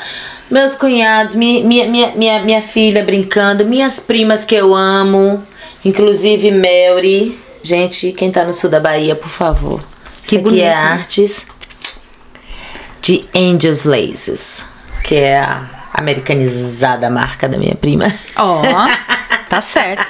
Meus cunhados, mi- minha, minha, minha, minha filha brincando. Minhas primas que eu amo. Inclusive Mary. Gente, quem tá no sul da Bahia, por favor. Que Isso aqui é bonito. artes de Angels Laces. Que é a americanizada marca da minha prima. Ó, [LAUGHS] tá certo.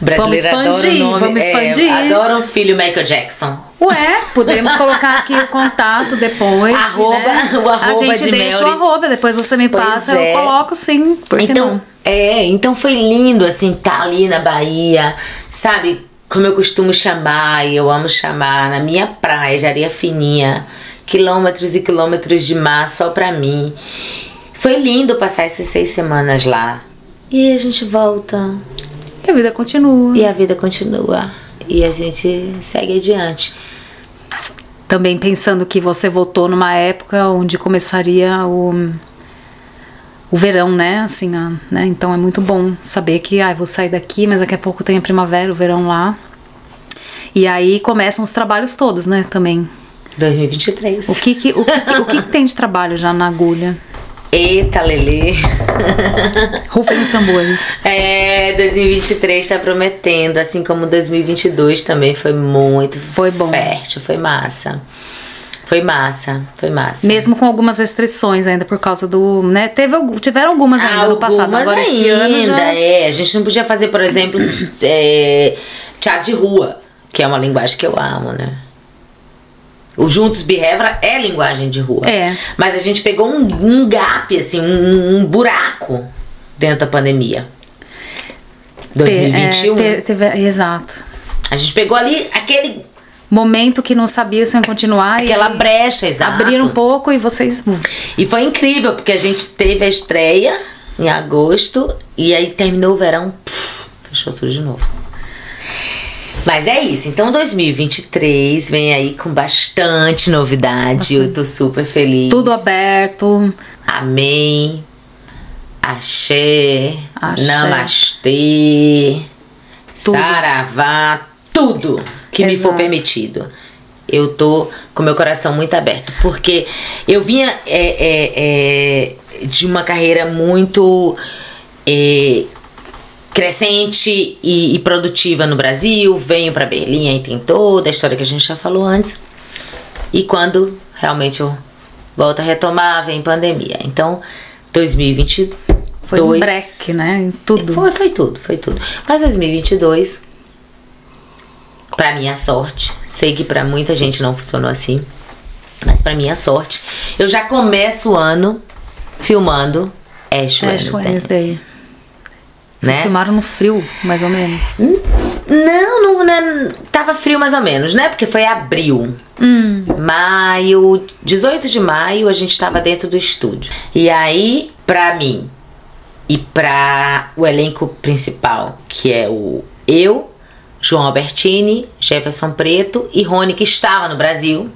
Brasileira adora o expandir, nome. vamos é, expandir. adora o filho Michael Jackson. Ué, podemos colocar aqui o contato depois. Arroba- né? [LAUGHS] o arroba A gente de deixa Melry. o arroba, depois você me Pois passa, é. eu coloco sim. Por então, não? é, então foi lindo assim estar ali na Bahia, sabe? Como eu costumo chamar, e eu amo chamar, na minha praia de areia fininha, quilômetros e quilômetros de mar só pra mim. Foi lindo passar essas seis semanas lá. E aí a gente volta E a vida continua. e a vida continua. E a gente segue adiante. Também pensando que você voltou numa época onde começaria o, o verão, né? Assim, a- né? Então é muito bom saber que ah, vou sair daqui, mas daqui a pouco tem a primavera, o verão lá. E aí começam os trabalhos todos, né? Também. 2023. O que que, o que, que- o que que tem de trabalho já na agulha? Eita, Lelê. Rufem os tambores. É, 2023 tá prometendo, assim como 2022 também foi muito Foi bom. fértil, foi massa. Foi massa, foi massa. Mesmo com algumas restrições ainda por causa do. Né, teve, tiveram algumas ainda no passado. Algumas Agora esse ano ainda, já. é. A gente não podia fazer, por exemplo, [CLEARS THROAT] é, teatro de rua, que é uma linguagem que eu amo, né? O Juntos Birrevra é linguagem de rua. É. Mas a gente pegou um, um gap, assim, um, um buraco dentro da pandemia. Te- 2021. é, te- teve- exato. A gente pegou ali aquele, Momento que não sabia se ia continuar. aquela e brecha, exato. Abriram um pouco e vocês. E foi incrível, porque a gente teve a estreia em agosto e aí terminou o verão, puf, fechou tudo de novo. Mas é isso, então 2023 vem aí com bastante novidade, eu tô super feliz. Tudo aberto. Amém. Axé, Axé. Namastê, Tudo. Saravá, tudo que me for Exato. permitido. Eu tô com meu coração muito aberto, porque eu vinha é, é, é, de uma carreira muito é, crescente e, e produtiva no Brasil, venho pra Berlim, aí tem toda a história que a gente já falou antes. E quando realmente eu volto a retomar, vem pandemia. Então, 2022 Foi um break, né? Em tudo. foi, foi tudo, foi tudo. Mas 2022, pra minha sorte, sei que pra muita gente não funcionou assim, mas pra minha sorte, eu já começo o ano filmando Ash Ash Wednesday. Wednesday. Vocês Né? filmaram no frio, mais ou menos. Não, não, não, tava frio mais ou menos, né? Porque foi abril. Hum. Maio, 18 de maio, a gente tava dentro do estúdio. E aí, pra mim e pra o elenco principal, que é o eu, João Albertini, Jefferson Preto e Rony, que estava no Brasil.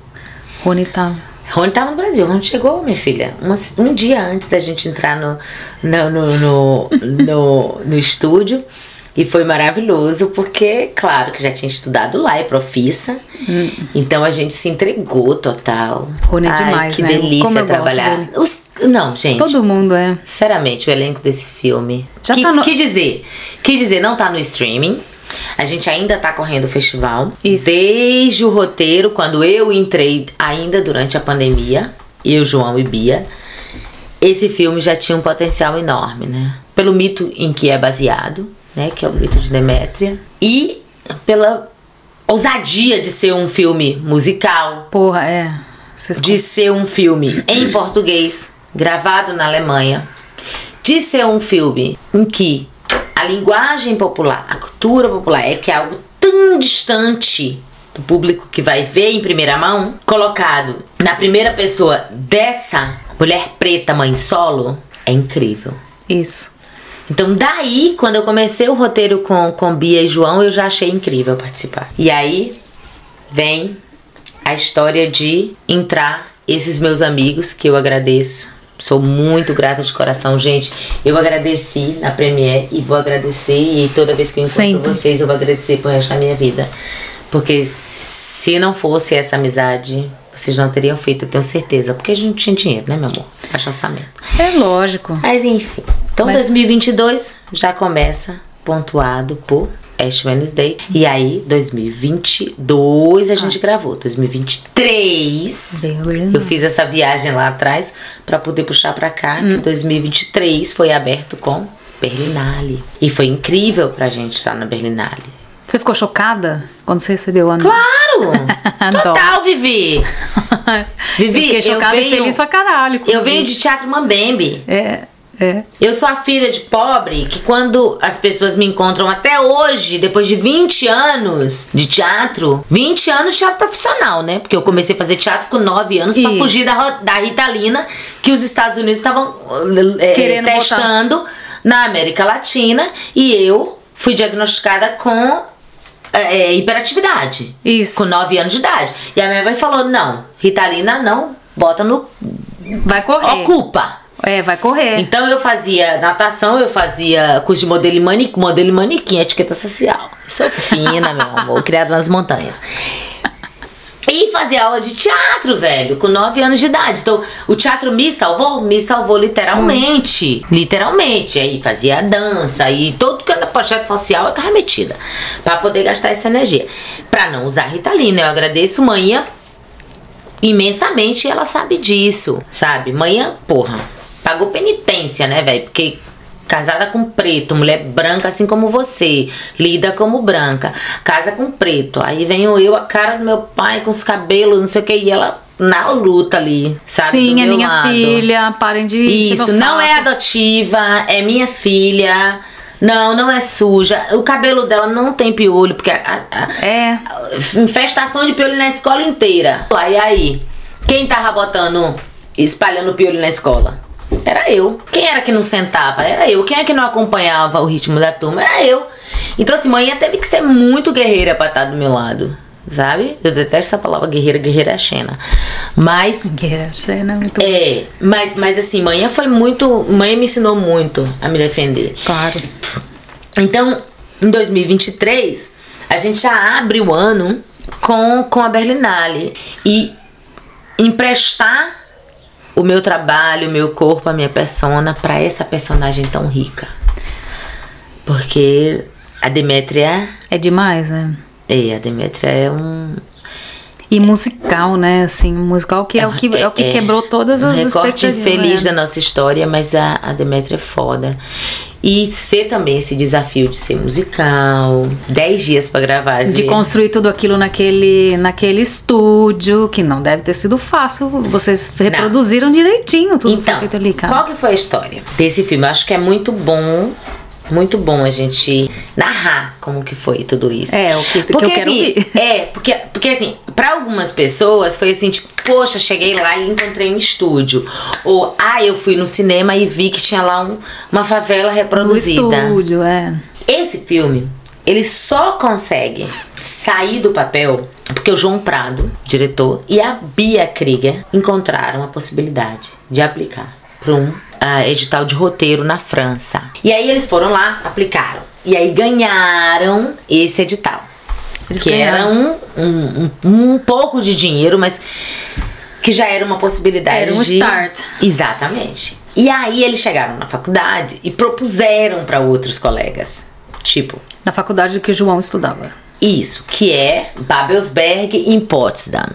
Rony tá. Rony tava no Brasil, Rony chegou, minha filha, uma- um dia antes da gente entrar no, no, no, no, no, no estúdio. E foi maravilhoso, porque, claro, que já tinha estudado lá, é profissa. Então a gente se entregou total. Rony é Ai, demais, que né? delícia Como eu trabalhar. Os- não, gente. Todo mundo é. Sinceramente, o elenco desse filme. Já que, tá no- que dizer? Que dizer, não tá no streaming. A gente ainda tá correndo o festival. Isso. Desde o roteiro, quando eu entrei, ainda durante a pandemia, eu, João e Bia, esse filme já tinha um potencial enorme, né? Pelo mito em que é baseado, né? Que é o mito de Demétria. E pela ousadia de ser um filme musical, Porra, é. Vocês de ser um filme em português, gravado na Alemanha, de ser um filme em que a linguagem popular, a cultura popular é que é algo tão distante do público que vai ver em primeira mão, colocado na primeira pessoa dessa mulher preta mãe solo, é incrível. Isso. Então daí, quando eu comecei o roteiro com, com Bia e João, eu já achei incrível participar. E aí vem a história de entrar esses meus amigos, que eu agradeço. Sou muito grata de coração, gente. Eu agradeci na Premiere e vou agradecer. E toda vez que eu encontro Sempre. vocês, eu vou agradecer por resto da minha vida. Porque se não fosse essa amizade, vocês não teriam feito, eu tenho certeza. Porque a gente não tinha dinheiro, né, meu amor? Baixa orçamento. É lógico. Mas enfim. Então Mas- 2022 já começa pontuado por Ash Wednesday. E aí, 2022 a gente gravou. 2023 eu fiz essa viagem lá atrás pra poder puxar pra cá. Que 2023 foi aberto com Berlinale. E foi incrível pra gente estar na Berlinale. Você ficou chocada quando você recebeu a Claro! [LAUGHS] Adoro. Total, Vivi! [LAUGHS] Vivi, eu fiquei eu chocada e venho- feliz pra caralho. Eu venho de teatro Mambembe. É, é. Eu sou a filha de pobre que quando as pessoas me encontram até hoje, depois de 20 anos de teatro, 20 anos de teatro profissional, né? Porque eu comecei a fazer teatro com 9 anos pra Isso. fugir da, da Ritalina que os Estados Unidos estavam Querendo testando na América Latina e eu fui diagnosticada com eh, hiperatividade. Isso. Com 9 anos de idade. E a minha mãe falou: não, Ritalina não, bota no. Vai correr. Ocupa. É, vai correr. Então eu fazia natação, eu fazia curso de modelo e manequim, modelo e manequim, etiqueta social. Sou fina, meu amor, criada nas montanhas. E fazia aula de teatro, velho, com 9 anos de idade. Então, o teatro me salvou? Me salvou literalmente. Literalmente. Aí fazia dança e todo que era projeto social eu tava metida. Pra poder gastar essa energia. Pra não usar Ritalina. Eu agradeço manhã imensamente e ela sabe disso, sabe? Manhã, porra, pagou penitência, né, velho? Porque casada com preto, mulher branca assim como você, lida como branca, casa com preto. Aí venho eu, a cara do meu pai com os cabelos, não sei o que, e ela na luta ali, sabe? Sim, é minha lado. filha, parem de Isso, não é adotiva, é minha filha. Não, não é suja. O cabelo dela não tem piolho, porque a, a, é infestação de piolho na escola inteira. E aí, quem tava botando, espalhando piolho na escola? Era eu. Quem era que não sentava? Era eu. Quem é que não acompanhava o ritmo da turma? Era eu. Então, assim, manhã teve que ser muito guerreira pra estar do meu lado. Sabe? Eu detesto essa palavra guerreira, guerreira é Xena. Mas. [LAUGHS] Guerreira Xena é muito É, mas, mas assim, manhã foi muito. Manhã me ensinou muito a me defender. Claro. Então, em 2023, a gente já abre o ano com, com a Berlinale. E emprestar o meu trabalho, o meu corpo, a minha persona para essa personagem tão rica. Porque a Demétria. É demais, né? É, a Demétria é um. E musical, né? Assim, musical que é, é o que, é o que é, quebrou todas as um recorte feliz né? da nossa história, mas a, a Demétria é foda. E ser também esse desafio de ser musical, 10 dias para gravar. De construir tudo aquilo naquele, naquele estúdio, que não deve ter sido fácil. Vocês reproduziram não. direitinho tudo então, que foi feito ali, cara. Qual que foi a história desse filme? Eu acho que é muito bom muito bom a gente narrar como que foi tudo isso. É, o que, porque, que eu quero assim, ouvir. É, porque, porque assim, para algumas pessoas foi assim, tipo, poxa, cheguei lá e encontrei um estúdio. Ou, ah, eu fui no cinema e vi que tinha lá um, uma favela reproduzida. No estúdio, é. Esse filme, ele só consegue sair do papel porque o João Prado, diretor, e a Bia Krieger encontraram a possibilidade de aplicar para um uh, edital de roteiro na França. E aí eles foram lá, aplicaram. E aí ganharam esse edital. Eles que ganharam. era um, um, um, um, pouco de dinheiro, mas que já era uma possibilidade. Era um de... start. Exatamente. E aí eles chegaram na faculdade e propuseram para outros colegas. Tipo. Na faculdade que o João estudava. Isso, que é Babelsberg em Potsdam.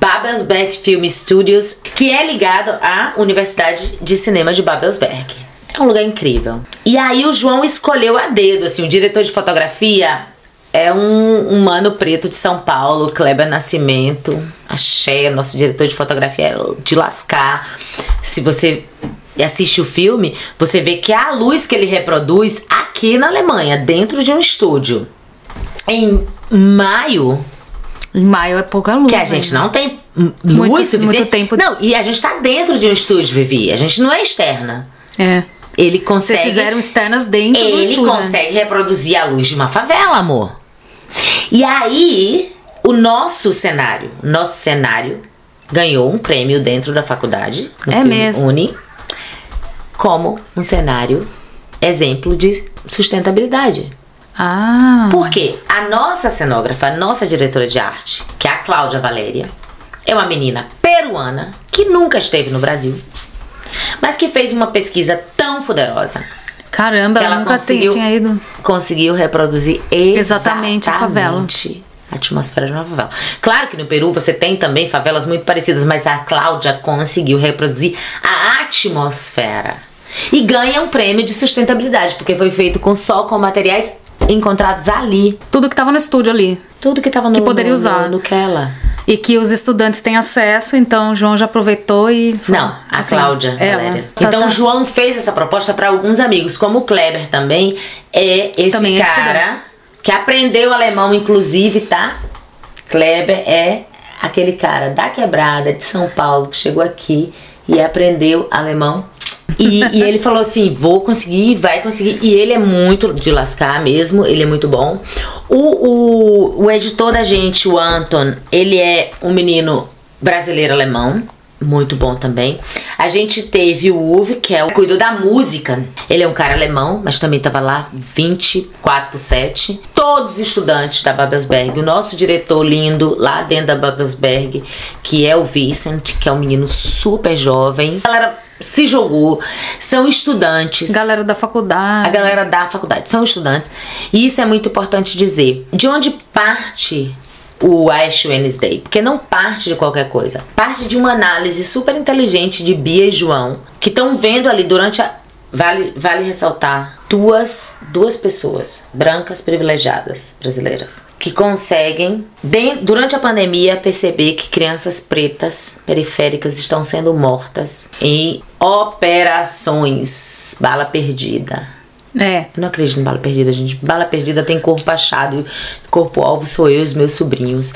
Babelsberg Film Studios, que é ligado à Universidade de Cinema de Babelsberg. É um lugar incrível. E aí o João escolheu a dedo, assim, o diretor de fotografia é um, um mano preto de São Paulo, Kleber Nascimento. Axé, nosso diretor de fotografia é de lascar. Se você assiste o filme, você vê que a luz que ele reproduz aqui na Alemanha, dentro de um estúdio. Em maio em maio é pouca luz. Que a gente não tem luz muito, suficiente. Muito tempo. Não, e a gente tá dentro de um estúdio, Vivi. A gente não é externa. É. Ele consegue. Vocês fizeram externas dentro ele do estúdio. Ele consegue reproduzir a luz de uma favela, amor. E aí, o nosso cenário, nosso cenário ganhou um prêmio dentro da faculdade. é mesmo. Uni, como um cenário exemplo de sustentabilidade. Ah. Porque a nossa cenógrafa, a nossa diretora de arte, que é a Cláudia Valéria, é uma menina peruana que nunca esteve no Brasil, mas que fez uma pesquisa tão poderosa. Caramba, ela, nunca conseguiu, tinha ido. Conseguiu reproduzir exatamente, exatamente a favela. A atmosfera de uma favela. Claro que no Peru você tem também favelas muito parecidas, mas a Cláudia conseguiu reproduzir a atmosfera. E ganha um prêmio de sustentabilidade, porque foi feito com só com materiais encontrados ali. Tudo que estava no estúdio ali. Tudo que estava no que poderia no, usar no, no Kela. E que os estudantes têm acesso, então o João já aproveitou e. Foi, Não, a assim, Cláudia, ela. Valéria. Tá, então tá. o João fez essa proposta para alguns amigos, como o Kleber também é esse também é cara é que aprendeu alemão, inclusive, tá? Kleber é aquele cara da quebrada de São Paulo que chegou aqui e aprendeu alemão e, e, ele falou assim: vou conseguir, vai conseguir. E ele é muito de lascar mesmo, ele é muito bom. O, o, o editor da gente, o Anton, ele é um menino brasileiro-alemão, muito bom também. A gente teve o Uwe, que é o cuidou da música. Ele é um cara alemão, mas também tava lá 24 por 7. Todos estudantes da Babelsberg. O nosso diretor lindo lá dentro da Babelsberg, que é o Vicent, que é um menino super jovem. A galera se jogou, são estudantes. Galera da faculdade. A galera da faculdade são estudantes. E isso é muito importante dizer. De onde parte o Ash Wednesday, porque não parte de qualquer coisa. Parte de uma análise super inteligente de Bia e João, que estão vendo ali durante a Vale, vale ressaltar duas, duas pessoas brancas privilegiadas brasileiras que conseguem, de, durante a pandemia, perceber que crianças pretas periféricas estão sendo mortas em operações. Bala perdida. É. Eu não acredito em bala perdida, gente. Bala perdida tem corpo achado, corpo alvo sou eu e os meus sobrinhos.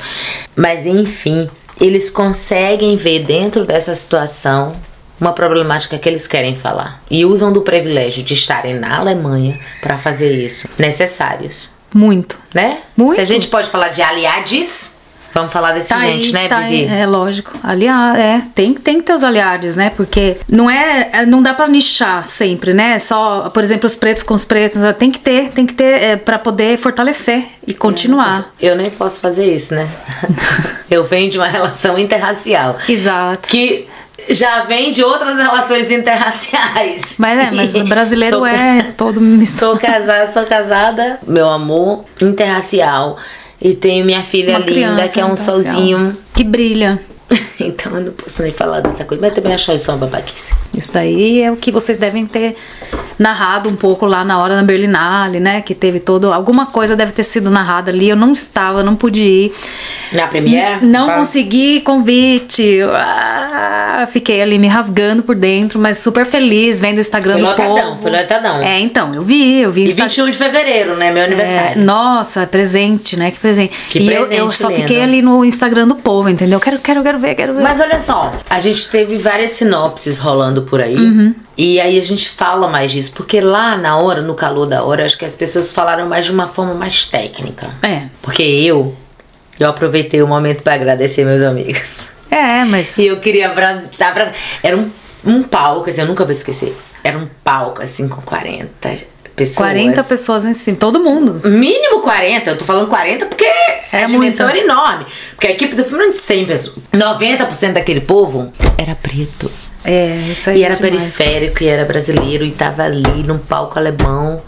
Mas enfim, eles conseguem ver dentro dessa situação uma problemática que eles querem falar e usam do privilégio de estarem na Alemanha para fazer isso. Necessários, Muito. né? Muito. Se a gente pode falar de aliades, vamos falar desse Tá gente, aí, né, tá aí, Vivi? É lógico. Aliás, é, tem, tem que ter os aliados, né? Porque não é, é- não dá pra nichar sempre, né? Só, por exemplo, os pretos com os pretos, tem que ter, tem que ter é, para poder fortalecer e continuar. Eu nem posso fazer isso, né? [LAUGHS] Eu venho de uma relação interracial. Exato. que já vem de outras relações interraciais. [LAUGHS] Mas é, mas o brasileiro Sou- é todo misturado. Sou casada, sou casada, meu amor, interracial. E tenho minha filha Uma linda, criança que é um solzinho. Que brilha. [LAUGHS] então eu não posso nem falar dessa coisa, mas também acho isso uma babaquice. Isso daí é o que vocês devem ter narrado um pouco lá na hora na Berlinale, né? Que teve todo. Alguma coisa deve ter sido narrada ali. Eu não estava, não pude ir. Na Premiere? Não Fala. consegui convite. Ah, fiquei ali me rasgando por dentro, mas super feliz vendo o Instagram Foi do lotadão, povo. foi lotadão. É, então, eu vi, eu vi. E Insta- 21 de fevereiro, né? Meu É, aniversário. nossa, presente, né? Que presente. Que e eu, eu presente só lindo. fiquei ali no Instagram do povo, entendeu? Quero, quero, quero ver, quero ver. Mas olha só, a gente teve várias sinopses rolando por aí. Uhum. E aí a gente fala mais disso. Porque lá na hora, no calor da hora, acho que as pessoas falaram mais de uma forma mais técnica. É. Porque eu, eu aproveitei o momento pra agradecer meus amigos. É, mas. E eu queria abraçar. abraçar. Era um, um palco, assim, eu nunca vou esquecer. Era um palco, assim, com 40 pessoas. 40 pessoas em cima, todo mundo. Mínimo 40, eu tô falando 40 porque Era a dimensão muito. era enorme. Porque a equipe do filme era de 100 pessoas. 90% daquele povo era preto. É, isso aí. E é era demais. periférico, e era brasileiro, e tava ali num palco alemão,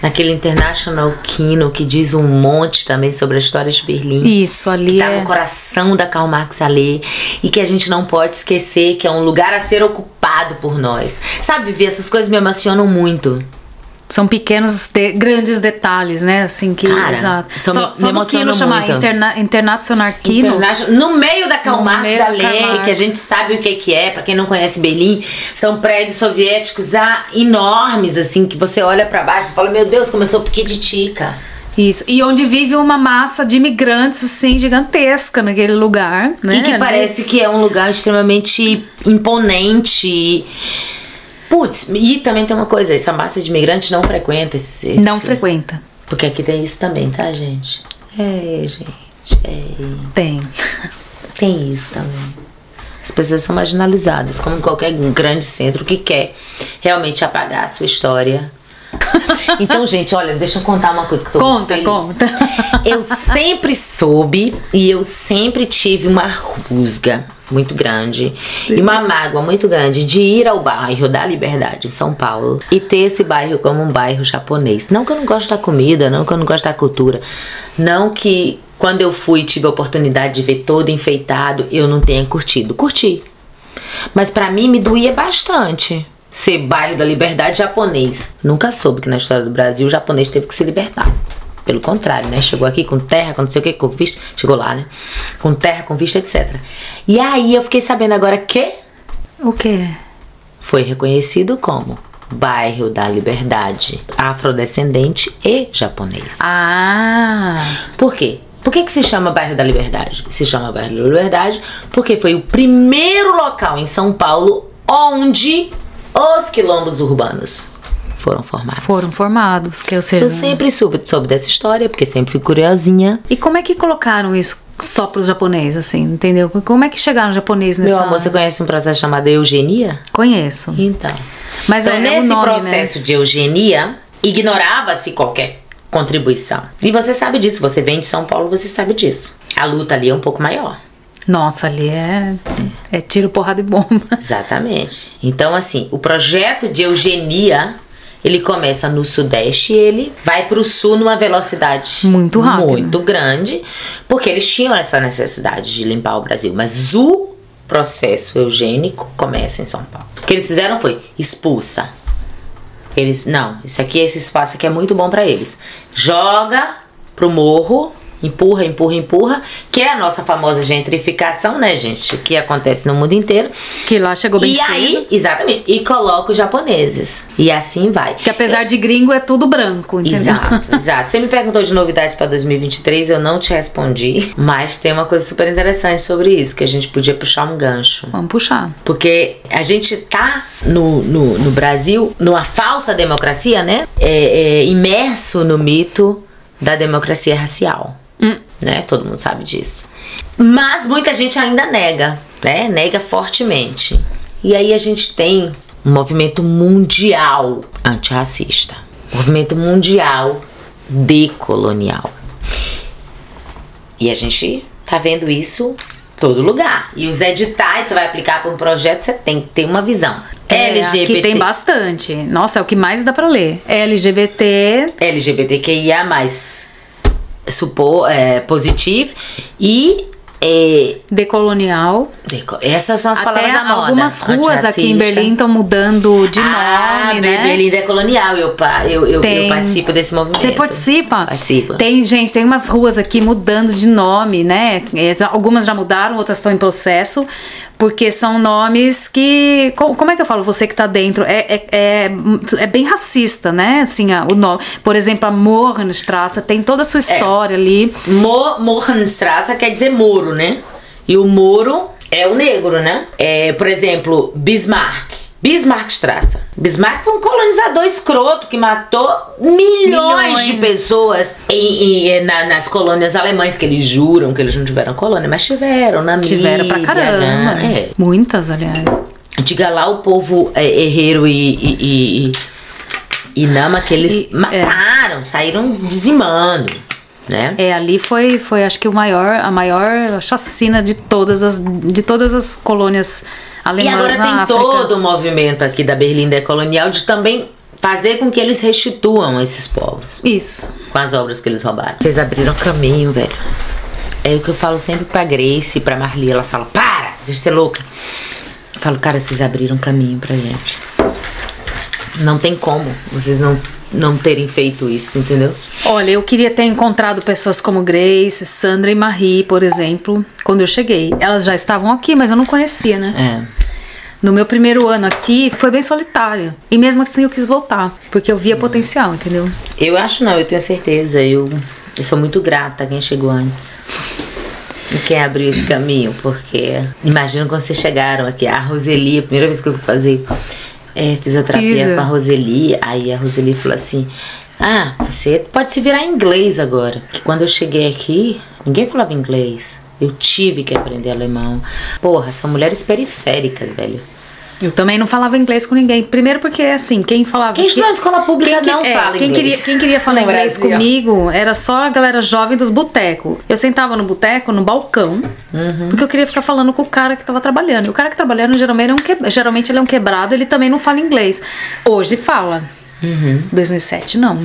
naquele International Kino, que diz um monte também sobre a história de Berlim. Isso, ali Que tá é. no coração da Karl Marx ali e que a gente não pode esquecer que é um lugar a ser ocupado por nós. Sabe, Vivi, essas coisas me emocionam muito. São pequenos, de- grandes detalhes, né? Assim que. Cara, exato. só só só no Kino muito. interna, International Kino. No meio da Karl Marx que a gente sabe o que que é, pra quem não conhece Berlim, são prédios soviéticos ah, enormes, assim, que você olha pra baixo e fala, meu Deus, começou pequititica. Isso. E onde vive uma massa de imigrantes, assim, gigantesca naquele lugar, né? E que parece que é um lugar extremamente imponente. Putz, e também tem uma coisa, essa massa de imigrantes não frequenta esse... esse- Não frequenta. Porque aqui tem isso também, tá, gente? É, gente. É, Tem. tem isso também. As pessoas são marginalizadas, como em qualquer grande centro que quer realmente apagar a sua história. [LAUGHS] Então, gente, olha, deixa eu contar uma coisa que eu tô muito Conta, feliz. conta. Eu sempre soube e eu sempre tive uma rusga muito grande e uma mágoa muito grande de ir ao bairro da Liberdade em São Paulo e ter esse bairro como um bairro japonês. Não que eu não gosto da comida, não que eu não gosto da cultura, não que quando eu fui e tive a oportunidade de ver todo enfeitado, eu não tenha curtido. Curti. Mas pra mim me doía bastante ser bairro da liberdade japonês. Nunca soube que na história do Brasil o japonês teve que se libertar. Pelo contrário, né? Chegou aqui com terra, com não sei o que, com vista. Chegou lá, né? Com terra, com vista, etc. E aí eu fiquei sabendo agora que O quê? foi reconhecido como bairro da liberdade afrodescendente e japonês. Ah! Por quê? Por que, que se chama bairro da Liberdade? Se chama bairro da Liberdade porque foi o primeiro local em São Paulo onde os quilombos urbanos foram formados. Foram formados, que ou seja. Eu sempre soube, soube dessa história, porque sempre fui curiosinha. E como é que colocaram isso? só pro japonês, assim, entendeu? Como é que chegaram no japonês nessa... Meu amor, você conhece um processo chamado eugenia? Conheço. Então. Mas então, é, nesse o nome, processo né? de eugenia, ignorava-se qualquer contribuição. E você sabe disso, você vem de São Paulo, você sabe disso. A luta ali é um pouco maior. Nossa, ali é, é tiro, porrada e bomba. Exatamente. Então, assim, o projeto de eugenia, ele começa no Sudeste e ele vai para o Sul numa velocidade Muito rápida. muito grande, porque eles tinham essa necessidade de limpar o Brasil. Mas o processo eugênico começa em São Paulo. O que eles fizeram foi expulsa. Eles, não, isso aqui, esse espaço aqui é muito bom para eles. Joga pro morro, empurra, empurra, empurra, que é a nossa famosa gentrificação, né, gente? Que acontece no mundo inteiro. Que lá chegou bem e cedo. aí, exatamente, e coloca os japoneses. E assim vai. Que apesar de gringo é tudo branco, entendeu? Exato, [LAUGHS] exato. Você me perguntou de novidades para 2023, eu não te respondi, mas tem uma coisa super interessante sobre isso, que a gente podia puxar um gancho. Vamos puxar. Porque a gente tá no, no, no Brasil, numa falsa democracia, né? É, é, imerso no mito da democracia racial. Né? Todo mundo sabe disso. Mas muita gente ainda nega, né? Nega fortemente. E aí a gente tem um movimento mundial antirracista. Movimento mundial decolonial. E a gente tá vendo isso em todo lugar. E os editais, você vai aplicar para um projeto, você tem que ter uma visão. É, LGBT. Aqui tem bastante. Nossa, é o que mais dá pra ler. LGBT, LGBTQIA, supor, é, positivo e. É, decolonial. deco- essas são as Até palavras da moda. algumas ruas aqui em. Berlim estão mudando de ah, nome, né? Berlim é colonial. Eu, eu, eu, eu Tem- participo desse movimento. Você participa? Participo. Tem, gente, tem umas ruas aqui mudando de nome, né? Algumas já mudaram, outras estão em processo, porque são nomes que. co- Como é que eu falo? Você que tá dentro. É, é, é, é bem racista, né? Assim, o nome. Por exemplo, a Mohrenstrasse tem toda a É. sua história ali. Mo Mohrenstrasse quer dizer muro, né? E o muro é o negro, né? É, por exemplo, Bismarck. Bismarckstrasse. Bismarck foi um colonizador escroto que matou milhões, Milhões. de pessoas em- em- na- nas colônias alemães, que eles juram que eles não tiveram colônia, mas tiveram, na Tiveram pra caramba. né? É. Muitas, aliás. Diga lá o povo é, herreiro e, e, e, e Nama que eles E- é. mataram, saíram dizimando, né? É, ali foi, foi acho que o maior, a maior chacina de todas as, de todas as colônias E alemãs agora na tem África. todo o movimento aqui da Berlim decolonial de também fazer com que eles restituam esses povos Isso. com as obras que eles roubaram. Vocês abriram caminho, velho. É o que eu falo sempre pra Grace e pra Marli. Elas falam, para, deixa de ser louca. Eu falo, cara, vocês abriram caminho pra gente. Não tem como vocês não, não terem feito isso, entendeu? Olha, eu queria ter encontrado pessoas como Grace, Sandra e Marie, por exemplo, quando eu cheguei. Elas já estavam aqui, mas eu não conhecia, né? É. No meu primeiro ano aqui, foi bem solitário. E mesmo assim eu quis voltar, porque eu via potencial, entendeu? Eu acho não, eu tenho certeza. Eu, eu sou muito grata a quem chegou antes. E quem abriu esse caminho, porque imagina quando vocês chegaram aqui, a Roseli, a primeira vez que eu fui fazer é, fisioterapia Fiz, com a Roseli, aí a Roseli falou assim: Ah, você pode se virar em inglês agora. Que quando eu cheguei aqui, ninguém falava inglês. Eu tive que aprender alemão. Porra, são mulheres periféricas, velho. Eu também não falava inglês com ninguém. Primeiro porque, assim, quem falava... Quem estudou na escola pública quem, não é, fala quem inglês. Queria, quem queria falar No inglês Brasil. comigo era só a galera jovem dos botecos. Eu sentava no boteco, no balcão, Uhum. porque eu queria ficar falando com o cara que tava trabalhando. E o cara que trabalhando, geralmente, é um que- geralmente ele é um quebrado, ele também não fala inglês. Hoje fala. Uhum. 2007, não.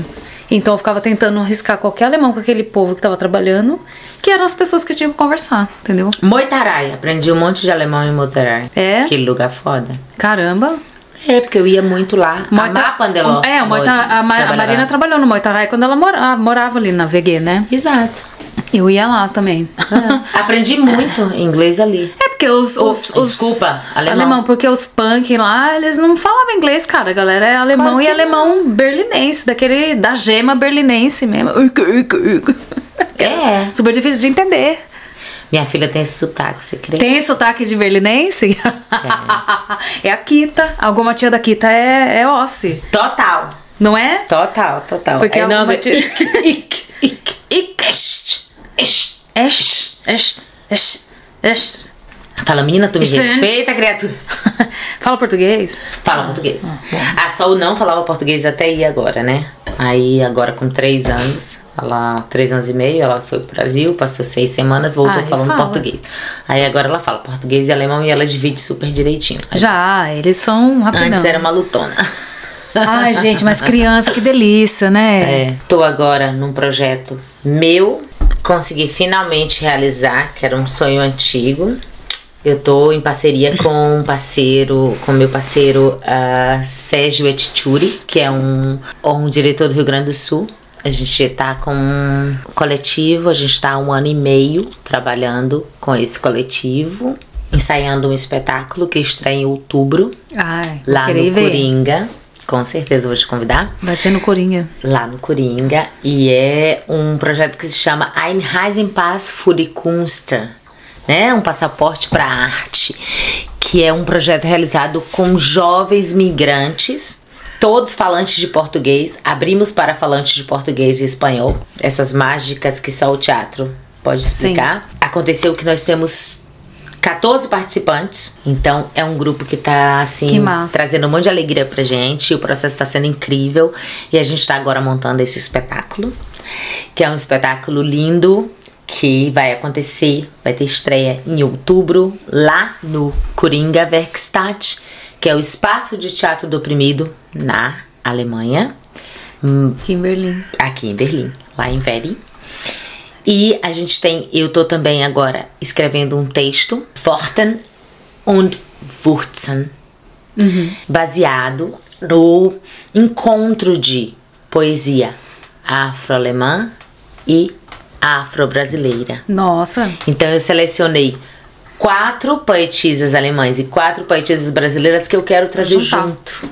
Então eu ficava tentando arriscar qualquer alemão com aquele povo que tava trabalhando, que eram as pessoas que tinham que conversar, entendeu? Moitarai, aprendi um monte de alemão em Moitarai. É? Aquele lugar foda. Caramba. É, porque eu ia muito lá. Moita- Amar Pandeló. É, o Moita, a, Ma- a Marina trabalhou no Moitarai quando ela mora- morava ali na VG, né? Exato. Eu ia lá também. É. [LAUGHS] Aprendi muito inglês ali. É porque os. os, Oh, os desculpa, alemão. porque os punk lá, eles não falavam inglês, cara. A galera é alemão Claro e alemão berlinense, daquele. da gema berlinense mesmo. É. Super difícil de entender. Minha filha tem esse sotaque, você crê? Tem sotaque de berlinense? É, a Kita. Alguma tia da Kita é, é Ossi, Total. não é? Total, total. Porque é, não, tia- ik, ik, ik, ik, est, est, este, este. Fala, menina, tu me respeita, criatura. [LAUGHS] Fala português? Fala português. A Sol não falava português até ir agora, né? Aí agora com três anos, ela três anos e meio, ela foi pro Brasil, passou seis semanas, voltou Ah, falando fala. português. Aí agora ela fala português e alemão e ela divide super direitinho. Já, eles são rapidão. Antes era uma lutona. Ai, gente, mas criança, que delícia, né? [LAUGHS] É, tô agora num projeto meu, consegui finalmente realizar, que era um sonho antigo. Eu tô em parceria com um parceiro, com meu parceiro ah, Sérgio Etituri, que é um, um diretor do Rio Grande do Sul. A gente tá com um coletivo, a gente tá há um ano e meio trabalhando com esse coletivo, ensaiando um espetáculo que estreia em outubro, Ai, lá no ver. Coringa. Com certeza vou te convidar Vai ser no Coringa. lá no Coringa e é um projeto que se chama Einreisenpass für die Kunst, né? Um passaporte para a arte, que é um projeto realizado com jovens migrantes, todos falantes de português. Abrimos para falantes de português e espanhol, essas mágicas que só o teatro pode explicar. Aconteceu que nós temos 14 participantes, então é um grupo que tá assim trazendo um monte de alegria pra gente. O processo está sendo incrível e a gente está agora montando esse espetáculo, que é um espetáculo lindo que vai acontecer, vai ter estreia em outubro lá no Coringa Werkstatt, que é o espaço de teatro do oprimido na Alemanha, Aqui em Berlim. aqui em Berlim, lá em Veri. E a gente tem, eu tô também agora escrevendo um texto, Worten und Wurzeln, baseado no encontro de poesia afro-alemã e afro-brasileira. Nossa, Então eu selecionei quatro poetisas alemãs e quatro poetisas brasileiras que eu quero trazer junto.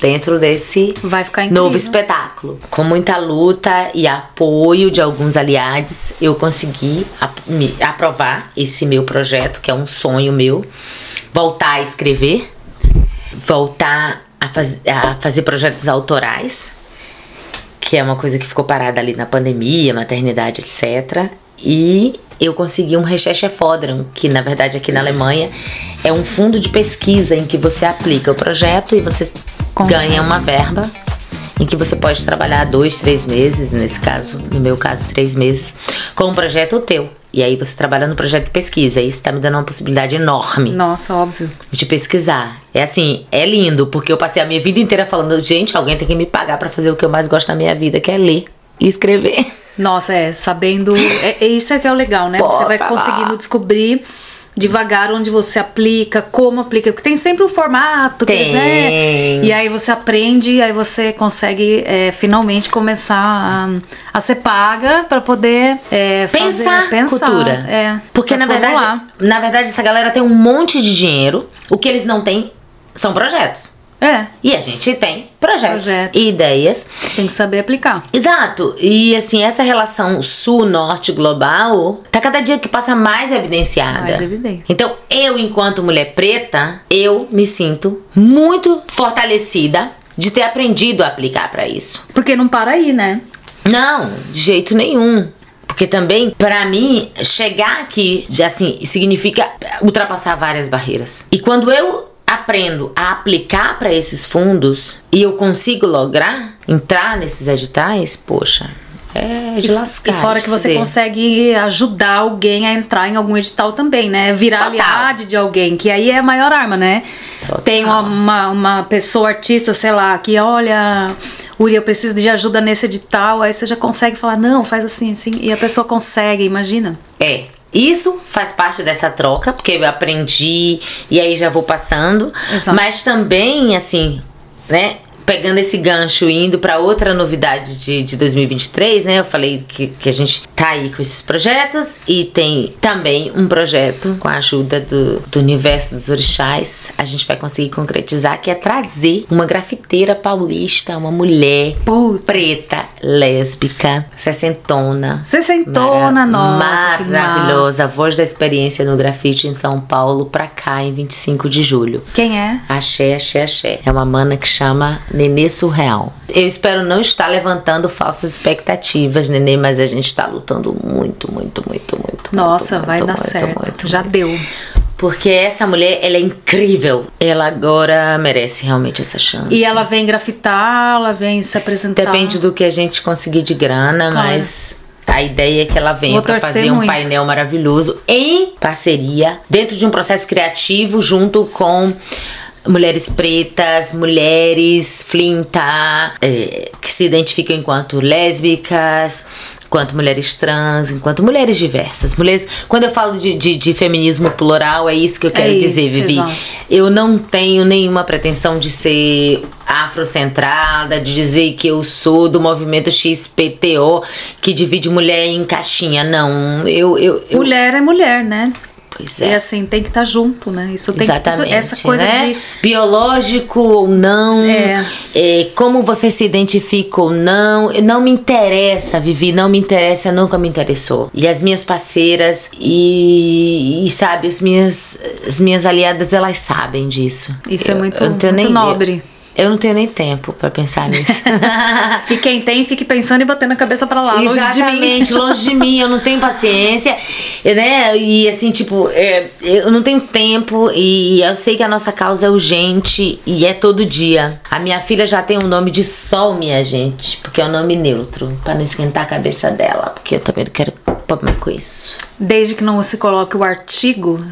Dentro desse novo espetáculo. Com muita luta e apoio de alguns aliados, eu consegui aprovar esse meu projeto, que é um sonho meu, voltar a escrever, voltar a, faz, a fazer projetos autorais, que é uma coisa que ficou parada ali na pandemia, maternidade, etc. E eu consegui um Recherche Fodram, que na verdade aqui na Alemanha é um fundo de pesquisa em que você aplica o projeto e você ganha uma verba em que você pode trabalhar dois, três meses, nesse caso, no meu caso, três meses, com um projeto teu. E aí você trabalha no projeto de pesquisa. Isso tá me dando uma possibilidade enorme Nossa, óbvio. de pesquisar. É assim, é lindo, porque eu passei a minha vida inteira falando, gente, alguém tem que me pagar pra fazer o que eu mais gosto na minha vida, que é ler e escrever. Nossa, é, sabendo. É, é isso é que é o legal, né? Pô, você vai conseguindo descobrir devagar onde você aplica, como aplica, porque tem sempre um formato, que eles, né? Tem. E aí você aprende, e aí você consegue é, finalmente começar a, a ser paga pra poder é, Pensar, fazer, pensar cultura. É, Porque na verdade, formular. na verdade essa galera tem um monte de dinheiro. O que eles não têm são projetos. É, E a gente tem projetos Projeto. e ideias. tem que saber aplicar. Exato. E assim, essa relação sul-norte global tá cada dia que passa mais evidenciada. Mais evidente. Então, eu, enquanto mulher preta, eu me sinto muito fortalecida de ter aprendido a aplicar pra isso. Porque não para aí, né? Não, de jeito nenhum. Porque também, pra mim, chegar aqui, assim, significa ultrapassar várias barreiras. E quando eu aprendo a aplicar pra esses fundos e eu consigo lograr entrar nesses editais, poxa, é de lascar. E fora que você fuder. consegue ajudar alguém a entrar em algum edital também, né? Virar Total. aliade de alguém, que aí é a maior arma, né? Total. Tem uma, uma, uma pessoa artista, sei lá, que olha, Uri, eu preciso de ajuda nesse edital, aí você já consegue falar, não, faz assim, assim, e a pessoa consegue, imagina. É. Isso faz parte dessa troca, porque eu aprendi e aí já vou passando. Exato. Mas também, assim, né? Pegando esse gancho e indo pra outra novidade de, de 2023, né? Eu falei que, que a gente tá aí com esses projetos e tem também um projeto com a ajuda do, do universo dos orixás. A gente vai conseguir concretizar que é trazer uma grafiteira paulista, uma mulher Puta. preta, lésbica, sessentona, Sessentona, nossa, que Maravilhosa. Voz da experiência no grafite em São Paulo pra cá em 25 de julho. Quem é? Axé, axé, axé. É uma mana que chama Nenê surreal. Eu espero não estar levantando falsas expectativas, Nenê, mas a gente está lutando muito, muito, muito, muito. Nossa, muito, vai muito, dar muito, certo. Já deu. Porque essa mulher, ela é incrível. Ela agora merece realmente essa chance. E ela vem grafitar, ela vem se apresentar. Depende do que a gente conseguir de grana, Claro. mas a ideia é que ela venha para fazer um muito. painel maravilhoso em parceria, dentro de um processo criativo, junto com mulheres pretas, mulheres flinta, eh, que se identificam enquanto lésbicas, enquanto mulheres trans, enquanto mulheres diversas. Mulheres, quando eu falo de, de, de feminismo plural, é isso que eu quero isso, dizer, Vivi. exato. Eu não tenho nenhuma pretensão de ser afrocentrada, de dizer que eu sou do movimento XPTO que divide mulher em caixinha. Não, eu. eu, eu Mulher é mulher, né? Pois E é. assim, tem que estar junto, né? Isso tem que, Exatamente. isso- essa coisa né? de. Biológico ou não, É. é, como você se identifica ou não, não me interessa, Vivi, não me interessa, nunca me interessou. E as minhas parceiras e, e sabe, as minhas, as minhas aliadas, elas sabem disso. Isso é Eu- muito- tenho muito nem- nobre. Eu não tenho nem tempo pra pensar nisso. [LAUGHS] E quem tem, fique pensando e batendo a cabeça pra lá, longe de mim. Exatamente, longe de mim, eu não tenho paciência, né? E assim, tipo, é, eu não tenho tempo e eu sei que a nossa causa é urgente e é todo dia. A minha filha já tem o nome de Sol, minha gente, porque é um nome neutro, pra não esquentar a cabeça dela, porque eu também não quero problema com isso. Desde que não se coloque o artigo,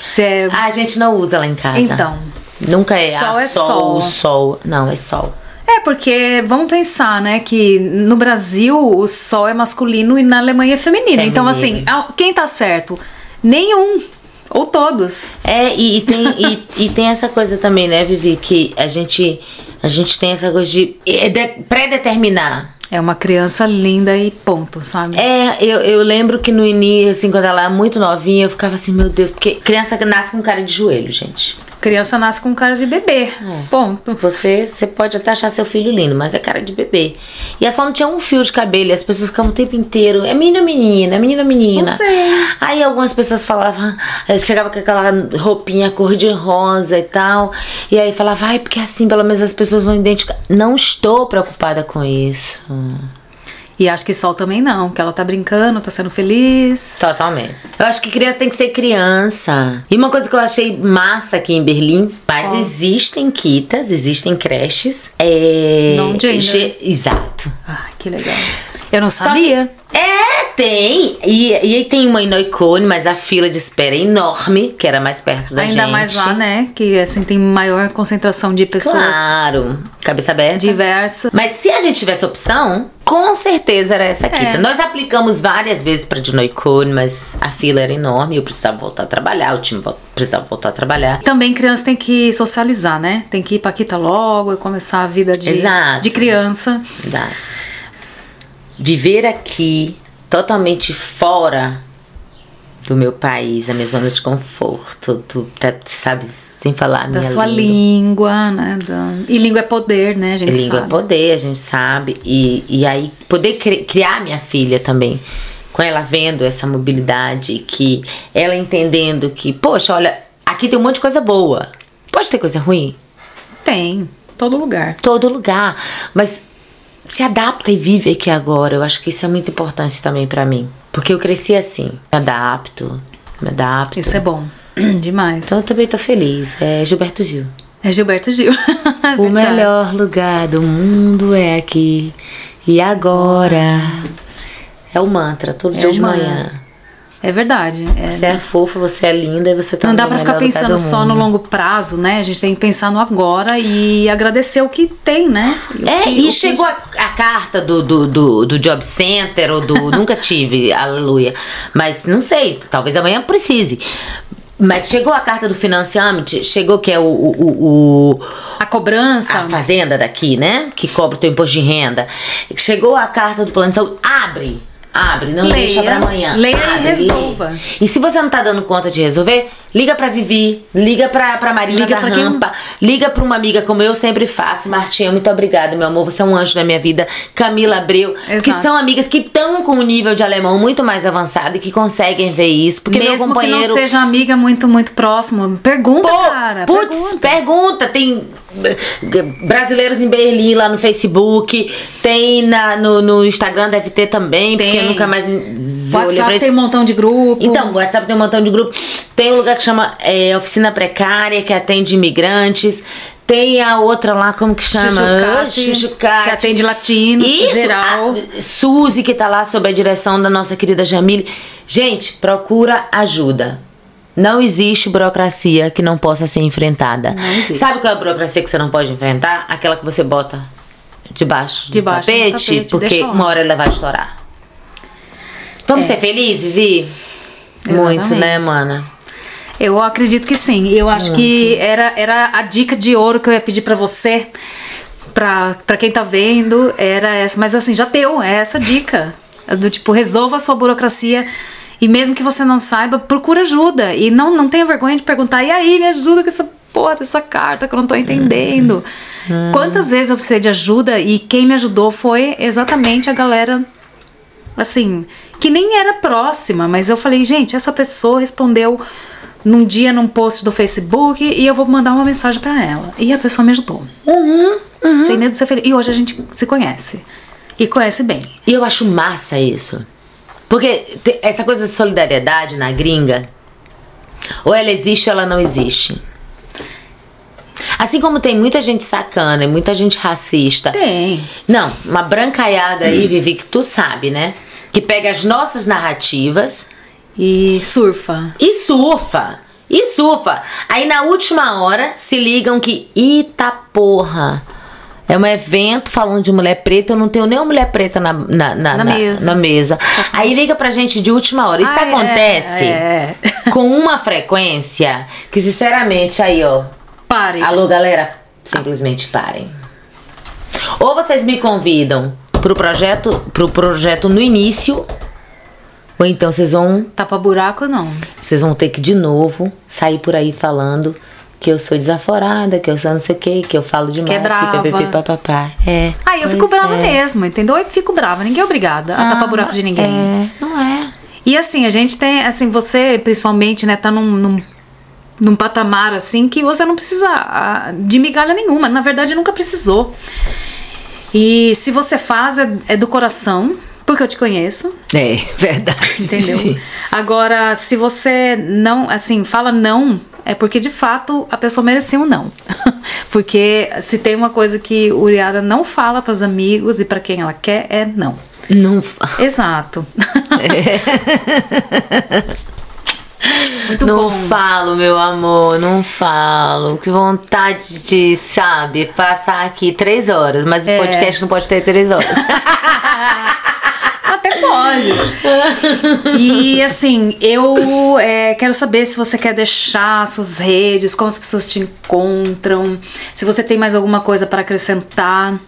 se é. A gente não usa lá em casa. Então. Nunca é Sol é sol, sol. sol. Não, é sol. É, porque vamos pensar, né, que no Brasil o sol é masculino e na Alemanha é feminino. Feminino. Então, assim, ah, quem tá certo? Nenhum. Ou todos. É, e, e tem, e, e tem essa coisa também, né, Vivi, que a gente, a gente tem essa coisa de é, de- pré-determinar. É uma criança linda e ponto, sabe? É, eu, eu lembro que no início, assim, quando ela era muito novinha, eu ficava assim, meu Deus, porque criança nasce com cara de joelho, gente. Criança nasce com cara de bebê. É. Ponto. Você, você pode até achar seu filho lindo, mas é cara de bebê. E ela só não tinha um fio de cabelo, e as pessoas ficavam o tempo inteiro, é menina, menina, é menina, menina. Não sei. Aí algumas pessoas falavam, eh, chegava com aquela roupinha cor de rosa e tal, e aí falava, ai, porque assim pelo menos as pessoas vão identificar. Não estou preocupada com isso. E acho que sol também não, que ela tá brincando, tá sendo feliz. Totalmente. Eu acho que criança tem que ser criança. E uma coisa que eu achei massa aqui em Berlim, mas Qual? existem quitas, existem creches. É. Não. Ge- Exato. Ai, que legal. Eu não Só sabia. É, tem. E, e aí tem uma em Noicone, mas a fila de espera é enorme, que era mais perto da gente. Ainda mais lá, né? Que assim tem maior concentração de pessoas Claro. Cabeça aberta. diversas. Mas se a gente tivesse opção, com certeza era essa quita. É. Nós aplicamos várias vezes pra Dinoicone, mas a fila era enorme eu precisava voltar a trabalhar, o time precisava voltar a trabalhar. Também criança tem que socializar, né? Tem que ir pra Quita logo e começar a vida de, Exato. de criança. Dá. Viver aqui totalmente fora do meu país, a minha zona de conforto, do, sabe, sem falar a minha Da sua língua. língua, né? Da- E língua é poder, né? A gente Língua é sabe. poder, a gente sabe. E, e aí, poder cri- criar minha filha também, com ela vendo essa mobilidade, que ela entendendo que, poxa, olha, aqui tem um monte de coisa boa. Pode ter coisa ruim? Tem, todo lugar. Todo lugar. Mas se adapta e vive aqui agora. Eu acho que isso é muito importante também pra mim. Porque eu cresci assim. Me adapto, me adapto. Isso é bom. [CLEARS THROAT] Demais. Então eu também tô feliz. É Gilberto Gil. É Gilberto Gil. [LAUGHS] É O melhor lugar do mundo é aqui. E agora? É o mantra, todo É dia de mantra. manhã. É verdade. É- Você é fofa, você é linda e você tá Não dá pra ficar pensando do só no longo prazo, né? A gente tem que pensar no agora e agradecer o que tem, né? É, que- e que- chegou a, a carta do, do, do, do Job Center ou do. [LAUGHS] nunca tive, aleluia. Mas não sei, talvez amanhã precise. Mas chegou a carta do financiamento, chegou que é o, o, o- o- A cobrança. a fazenda daqui, né? Que cobra o teu imposto de renda. Chegou a carta do plano de saúde, abre. Abre, não Leia, deixa pra amanhã. leia e Abre, resolva. lê. E se você não tá dando conta de resolver, liga pra Vivi, liga pra, pra Marina Liga da pra quem- Rampa, liga pra uma amiga como eu sempre faço. Martinha, muito obrigada, meu amor. Você é um anjo na minha vida. Camila Abreu, que Exato. são amigas que estão com um nível de alemão muito mais avançado e que conseguem ver isso. Porque meu Mesmo companheiro. que não seja amiga muito, muito próximo, pergunta, Pô, cara. Putz, pergunta. pergunta. Tem Brasileiros em Berlim lá no Facebook, tem na, no, no Instagram, deve ter também, Tem. porque eu nunca mais. WhatsApp tem um montão de grupo. Então, o WhatsApp tem um montão de grupo. Tem um lugar que chama é, Oficina Precária, que atende imigrantes. Tem a outra lá, como que chama? Chuchucate, Chuchucate. que atende latinos, Isso, geral. a Suzy, que tá lá sob a direção da nossa querida Jamile. Gente, procura ajuda. Não existe burocracia que não possa ser enfrentada. Sabe qual é a burocracia que você não pode enfrentar? Aquela que você bota debaixo, Debaixo do tapete, tapete, porque uma hora ela vai estourar. Vamos É. ser felizes, Vivi? Muito, Exatamente. né, mana? Eu acredito que sim. Eu acho que era, era a dica de ouro que eu ia pedir pra você, pra quem tá vendo, era essa. Mas assim, já deu, é essa dica. Do tipo, resolva a sua burocracia. E mesmo que você não saiba, procura ajuda. E não, não tenha vergonha de perguntar, e aí, me ajuda com essa porra dessa carta que eu não tô entendendo. Quantas vezes eu precisei de ajuda e quem me ajudou foi exatamente a galera assim, que nem era próxima, mas eu falei, gente, essa pessoa respondeu num dia num post do Facebook e eu vou mandar uma mensagem pra ela. E a pessoa me ajudou. Sem medo de ser feliz. E hoje a gente se conhece. E conhece bem. E eu acho massa isso. Porque essa coisa de solidariedade na gringa, ou ela existe ou ela não existe. Assim como tem muita gente sacana e muita gente racista. Tem. Não, uma brancaiada aí, Vivi, que tu sabe, né? Que pega as nossas narrativas E surfa. e surfa. E surfa. Aí na última hora se ligam que Ita porra. É um evento falando de mulher preta, eu não tenho nenhuma mulher preta na, na, na, Na mesa. mesa. Aí liga pra gente de última hora. Isso Ah, é, acontece é. com uma frequência que, sinceramente, aí, ó. Pare. Alô, galera, simplesmente parem. Ou vocês me convidam pro projeto, pro projeto no início, ou então vocês vão Tapa buraco não. vocês vão ter que de novo sair por aí falando que eu sou desaforada, que eu sou não sei o que, que eu falo demais, Que é brava. pipipi, papapá. É. Aí eu fico brava é. mesmo, entendeu? Eu fico brava. Ninguém é obrigada a tapar buraco de ninguém. É, não é. E assim, a gente tem, assim, você principalmente, né, tá num, num, num patamar assim que você não precisa ah, de migalha nenhuma. Na verdade, nunca precisou. E se você faz, é, é do coração, porque eu te conheço, É, [LAUGHS] verdade. entendeu? [LAUGHS] Agora, se você não, assim, fala não, é porque de fato a pessoa merecia um não. [LAUGHS] porque se tem uma coisa que o Uriara não fala pros amigos e pra quem ela quer, é não. Não Exato. [LAUGHS] Muito não bom. falo, meu amor, não falo. Que vontade de, sabe, passar aqui três horas, mas É. o podcast não pode ter três horas. [LAUGHS] Até pode. E assim, eu é, quero saber se você quer deixar suas redes, como as pessoas te encontram, se você tem mais alguma coisa para acrescentar.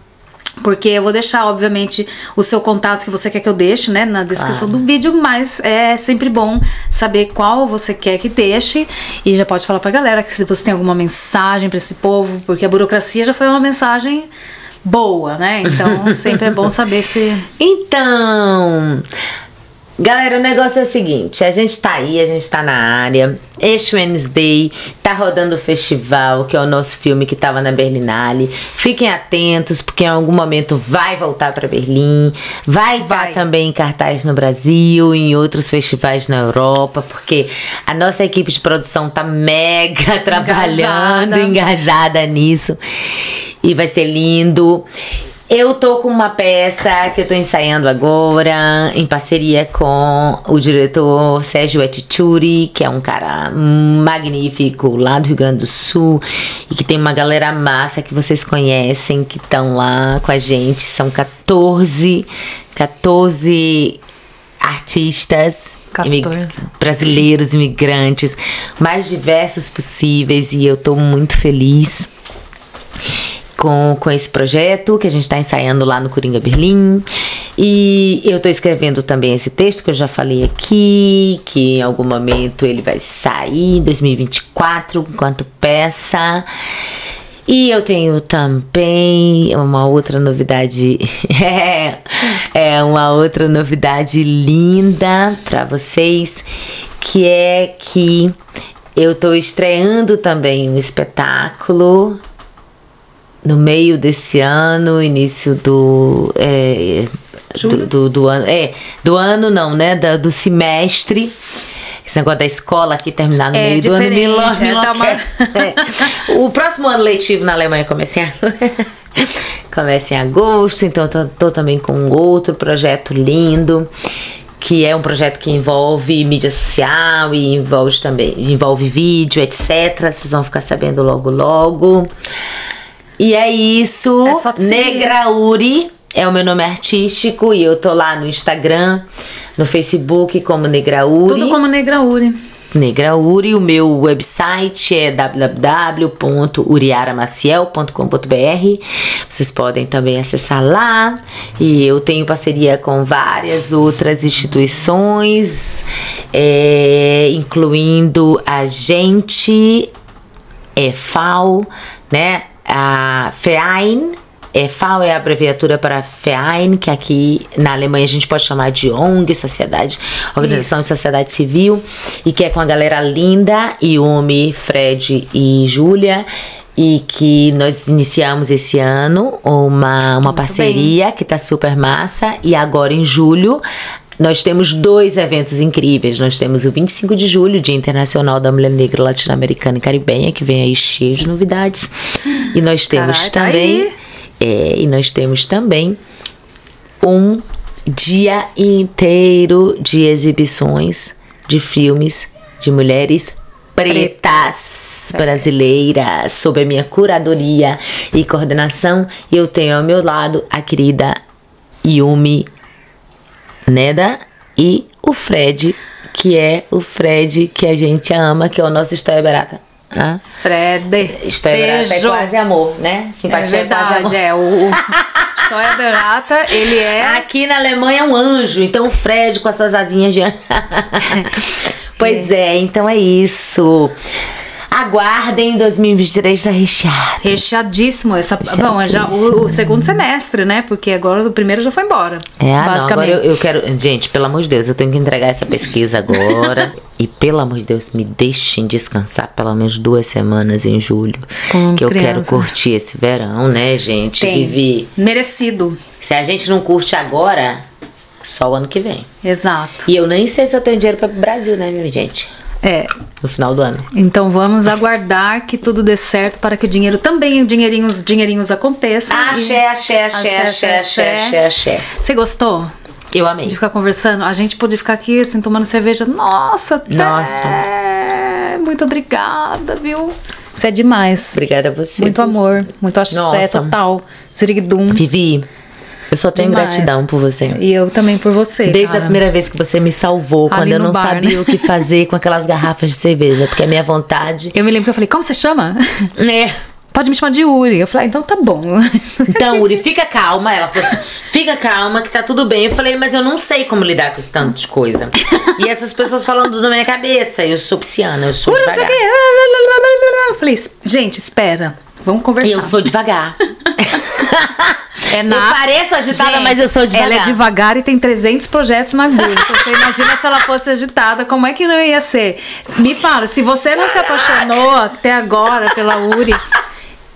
Porque eu vou deixar, obviamente, o seu contato que você quer que eu deixe, né, na descrição do vídeo, mas é sempre bom saber qual você quer que deixe. E já pode falar pra galera que se você tem alguma mensagem pra esse povo, porque a burocracia já foi uma mensagem boa, né? Então [LAUGHS] sempre é bom saber se. Então, galera, o negócio é o seguinte: a gente tá aí, a gente tá na área. Este Wednesday tá rodando o festival, que é o nosso filme que tava na Berlinale. Fiquem atentos, porque em algum momento vai voltar pra Berlim. Vai estar Vai. também em cartaz no Brasil, em outros festivais na Europa, porque a nossa equipe de produção tá mega [LAUGHS] trabalhando, Engajada. engajada nisso. E vai ser lindo. Eu tô com uma peça que eu tô ensaiando agora, em parceria com o diretor Sérgio Etituri, que é um cara magnífico lá do Rio Grande do Sul e que tem uma galera massa que vocês conhecem, que estão lá com a gente. São 14, 14 artistas 14. imig- brasileiros, imigrantes, mais diversos possíveis, e eu tô muito feliz com, com esse projeto que a gente está ensaiando lá no Coringa Berlim. E eu estou escrevendo também esse texto que eu já falei aqui, que em algum momento ele vai sair em 2024 enquanto peça. E eu tenho também uma outra novidade, [LAUGHS] é, é uma outra novidade linda para vocês, que é que eu tô estreando também um espetáculo no meio desse ano, início do. É, do, do, do ano. É, do ano não, né? Da, do semestre. Esse negócio da escola aqui terminar no É meio do ano me diferente, enlo- me é, dá uma-. É. O próximo ano letivo na Alemanha começa em, [LAUGHS] começa em agosto, então eu tô, tô também com um outro projeto lindo, que é um projeto que envolve mídia social e envolve também envolve vídeo, etc. Vocês vão ficar sabendo logo logo. E é isso. É. Negrauri é o meu nome artístico e eu tô lá no Instagram, no Facebook como Negrauri. Tudo como Negrauri. Negrauri, o meu website é www.uriaramaciel.com.br. Vocês podem também acessar lá. E eu tenho parceria com várias outras instituições, é, incluindo a gente, EFAL, né? A FEAIN. EFAL é a abreviatura para FEAIN, que aqui na Alemanha a gente pode chamar de ONG, Sociedade, Organização Isso. de Sociedade Civil, e que é com a galera linda, Yumi, Fred e Júlia, e que nós iniciamos esse ano uma, uma parceria que tá super massa, e agora em julho nós temos dois eventos incríveis. Nós temos o 25 de julho, Dia Internacional da Mulher Negra Latino-Americana e Caribenha, que vem aí cheio de novidades. E nós temos Carai, tá também. é, e nós temos também um dia inteiro de exibições de filmes de mulheres pretas brasileiras, sob a minha curadoria e coordenação. E eu tenho ao meu lado a querida Yumi Neda e o Fred, que é o Fred que a gente ama, que é o nosso História Barata. Tá? Fred. História Barata é beijo. quase amor, né? É Simpatia é, quase amor. verdade, é. O, o História Berrata, ele é. Aqui na Alemanha é um anjo, então o Fred com as suas asinhas de anjo. [LAUGHS] pois é. então é isso. Aguardem 2023 tá recheado. Recheadíssimo essa. Bom, é já o, o segundo semestre, né? Porque agora o primeiro já foi embora. É, ah, não, agora basicamente. eu, eu quero. Gente, pelo amor de Deus, eu tenho que entregar essa pesquisa agora. [LAUGHS] e pelo amor de Deus, me deixem descansar pelo menos duas semanas em julho. Com que eu quero criança. curtir esse verão, né, gente? Tem. Vivi. Merecido. Se a gente não curte agora, só o ano que vem. Exato. E eu nem sei se eu tenho dinheiro pra ir pro Brasil, né, minha gente? É. No final do ano. Então vamos aguardar que tudo dê certo para que o dinheiro também, o dinheirinho, os dinheirinhos aconteçam. Axé, axé, axé, axé, axé, axé, axé. Você gostou Eu amei. de ficar conversando? A gente pôde ficar aqui assim, tomando cerveja. Nossa, Nossa. Té, muito obrigada, viu? Você é demais. Obrigada a você. Muito amor, muito axé Nossa. total. Zirigdum. Vivi, eu só tenho Demais. gratidão por você. E eu também por você. Desde cara. a primeira vez que você me salvou, quando Ali eu no não bar, sabia né? o que fazer com aquelas [LAUGHS] garrafas de cerveja, porque a minha vontade. Eu me lembro que eu falei, como você chama? É. Pode me chamar de Uri. Eu falei, ah, então tá bom. Então, Uri, [LAUGHS] fica calma. Ela falou assim: fica calma, que tá tudo bem. Eu falei, mas eu não sei como lidar com esse tanto de coisa. E essas pessoas falando na minha cabeça. Eu sou pisciana, eu sou Uri, não sei o quê. Eu falei, gente, espera. Vamos conversar. eu sou devagar. [LAUGHS] É Eu pareço agitada, Gente, mas eu sou devagar. Ela é devagar e tem 300 projetos na agulha. Então você imagina se ela fosse agitada, como é que não ia ser? Me fala, se você não se apaixonou até agora pela Uri,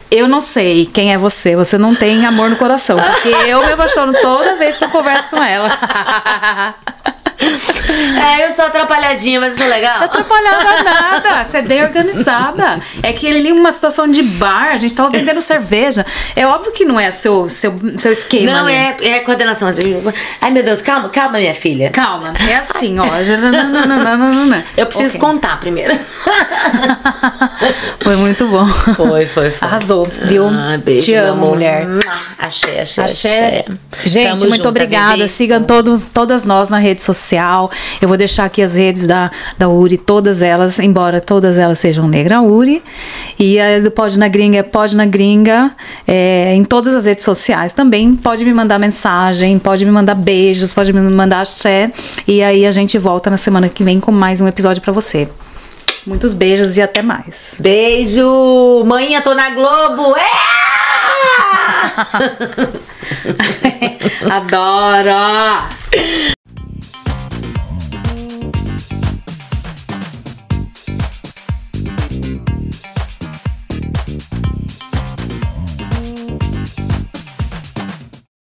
eu não sei quem é você. Você não tem amor no coração. Porque eu me apaixono toda vez que eu converso com ela. [LAUGHS] [LAUGHS] É, eu sou atrapalhadinha, mas eu sou legal. atrapalhada nada. Você é bem organizada. É que ele uma situação de bar, a gente tava vendendo cerveja. É óbvio que não é seu, seu, seu esquema. Não, ali. é, é coordenação. Ai, meu Deus, calma, calma, minha filha. Calma, é assim, ó. Eu preciso Ok. contar primeiro. Foi muito bom. Foi, foi, foi. Arrasou, viu? Ah, beijo, Te amo, amor. mulher. Achei, achei, achei. Gente, Tamo muito junto, obrigada. Vivi. Sigam todos, todas nós na rede social. Eu vou deixar aqui as redes da, da Uri, todas elas, embora todas elas sejam Negra Uri. E a do Pode na Gringa é Pode na Gringa, é, em todas as redes sociais também. Pode me mandar mensagem, pode me mandar beijos, pode me mandar axé. E aí a gente volta na semana que vem com mais um episódio pra você. Muitos beijos e até mais. Beijo! Manhã, tô na Globo! É! [LAUGHS] [LAUGHS] Adoro!